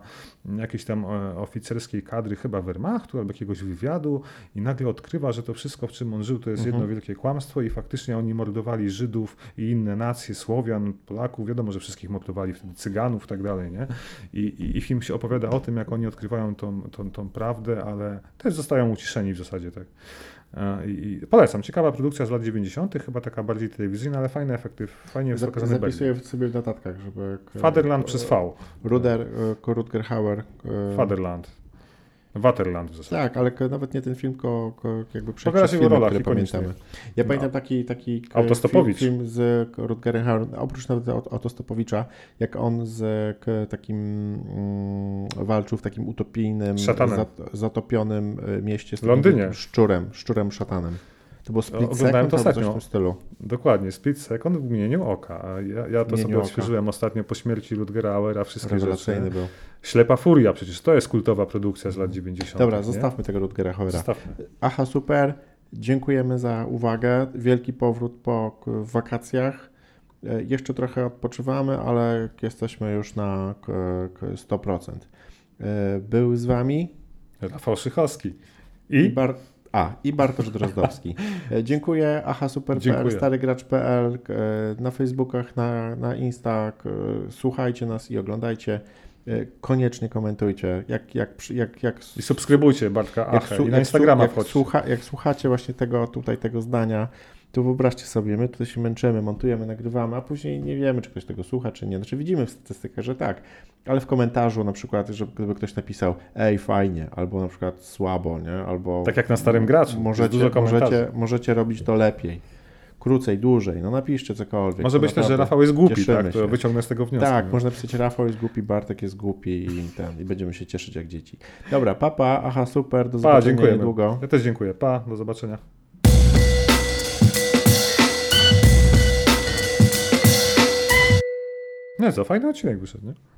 jakiejś tam e, oficerskiej kadry, chyba Wehrmachtu albo jakiegoś wywiadu i nagle odkrywa, że to wszystko, w czym on żył, to jest Mhm. jedno wielkie kłamstwo i faktycznie oni mordowali Żydów i inne nacje, Słowian, Polaków, wiadomo, że wszystkich mordowali wtedy, Cyganów i tak dalej, nie? I, i, I film się opowiada o tym, jak oni odkrywają tą, tą, tą prawdę, ale też zostają uciszeni w zasadzie, tak. E, I, polecam, ciekawa produkcja z lat 90., chyba taka bardziej telewizyjna, ale fajne efekty, fajnie jest Berlin. Zapisuję sobie w notatkach, żeby... Fatherland przez V. Ruder, e, Rutger Hauer. e, Fatherland. Waterland w zasadzie. Tak, ale nawet nie ten film, tylko ko, jakby prze- Pokażę przez jego filmy, rolach które pamiętamy. Ja No. pamiętam taki, taki k- Autostopowicz. Film, film z Rutgerem Hauer, oprócz nawet Aut- Autostopowicza, jak on z takim mm, walczył w takim utopijnym, Szatanem. zat, zatopionym y, mieście z Londynie. szczurem, szczurem szatanem. To było Split oglądałem Second to w tym stylu. Dokładnie, Split Second w mgnieniu oka. Ja, ja to sobie oka. odświeżyłem ostatnio po śmierci Rutgera Auera, wszystkie Rewelacyjny rzeczy. był. Ślepa Furia przecież, to jest kultowa produkcja z lat 90. Dobra, nie? zostawmy tego Rutgera Hauera. Zostawmy. Aha, super. Dziękujemy za uwagę. Wielki powrót po wakacjach. E, Jeszcze trochę odpoczywamy, ale jesteśmy już na k- k- 100%. E, Był z Wami Rafał Szychowski. i, I Bar- a, i Bartosz Drozdowski. E, Dziękuję. Aha, super.pl, starygracz.pl, na Facebookach, na, na Insta. Słuchajcie nas i oglądajcie. E, Koniecznie komentujcie, jak, jak, jak, jak, I subskrybujcie Bartka jak, Achę su- i na jak, Instagrama jak, słucha, jak słuchacie właśnie tego tutaj tego zdania, to wyobraźcie sobie, my tutaj się męczymy, montujemy, nagrywamy, a później nie wiemy, czy ktoś tego słucha, czy nie. Znaczy widzimy w statystykach, że tak, ale w komentarzu na przykład, że gdyby ktoś napisał ej, fajnie, albo na przykład słabo, nie? Albo Tak jak na Starym Graczu, Możecie, możecie, możecie robić to lepiej, krócej, dłużej, no napiszcie cokolwiek. Może być też, że Rafał jest głupi, tak? To wyciągnę z tego wnioski. Tak, no. można pisać Rafał jest głupi, Bartek jest głupi i, ten, i będziemy się cieszyć jak dzieci. Dobra, papa, aha, super, do Pa, zobaczenia dziękujemy. niedługo. Ja też dziękuję. Pa, do zobaczenia. Nie co, fajny odcinek wyszedł, nie?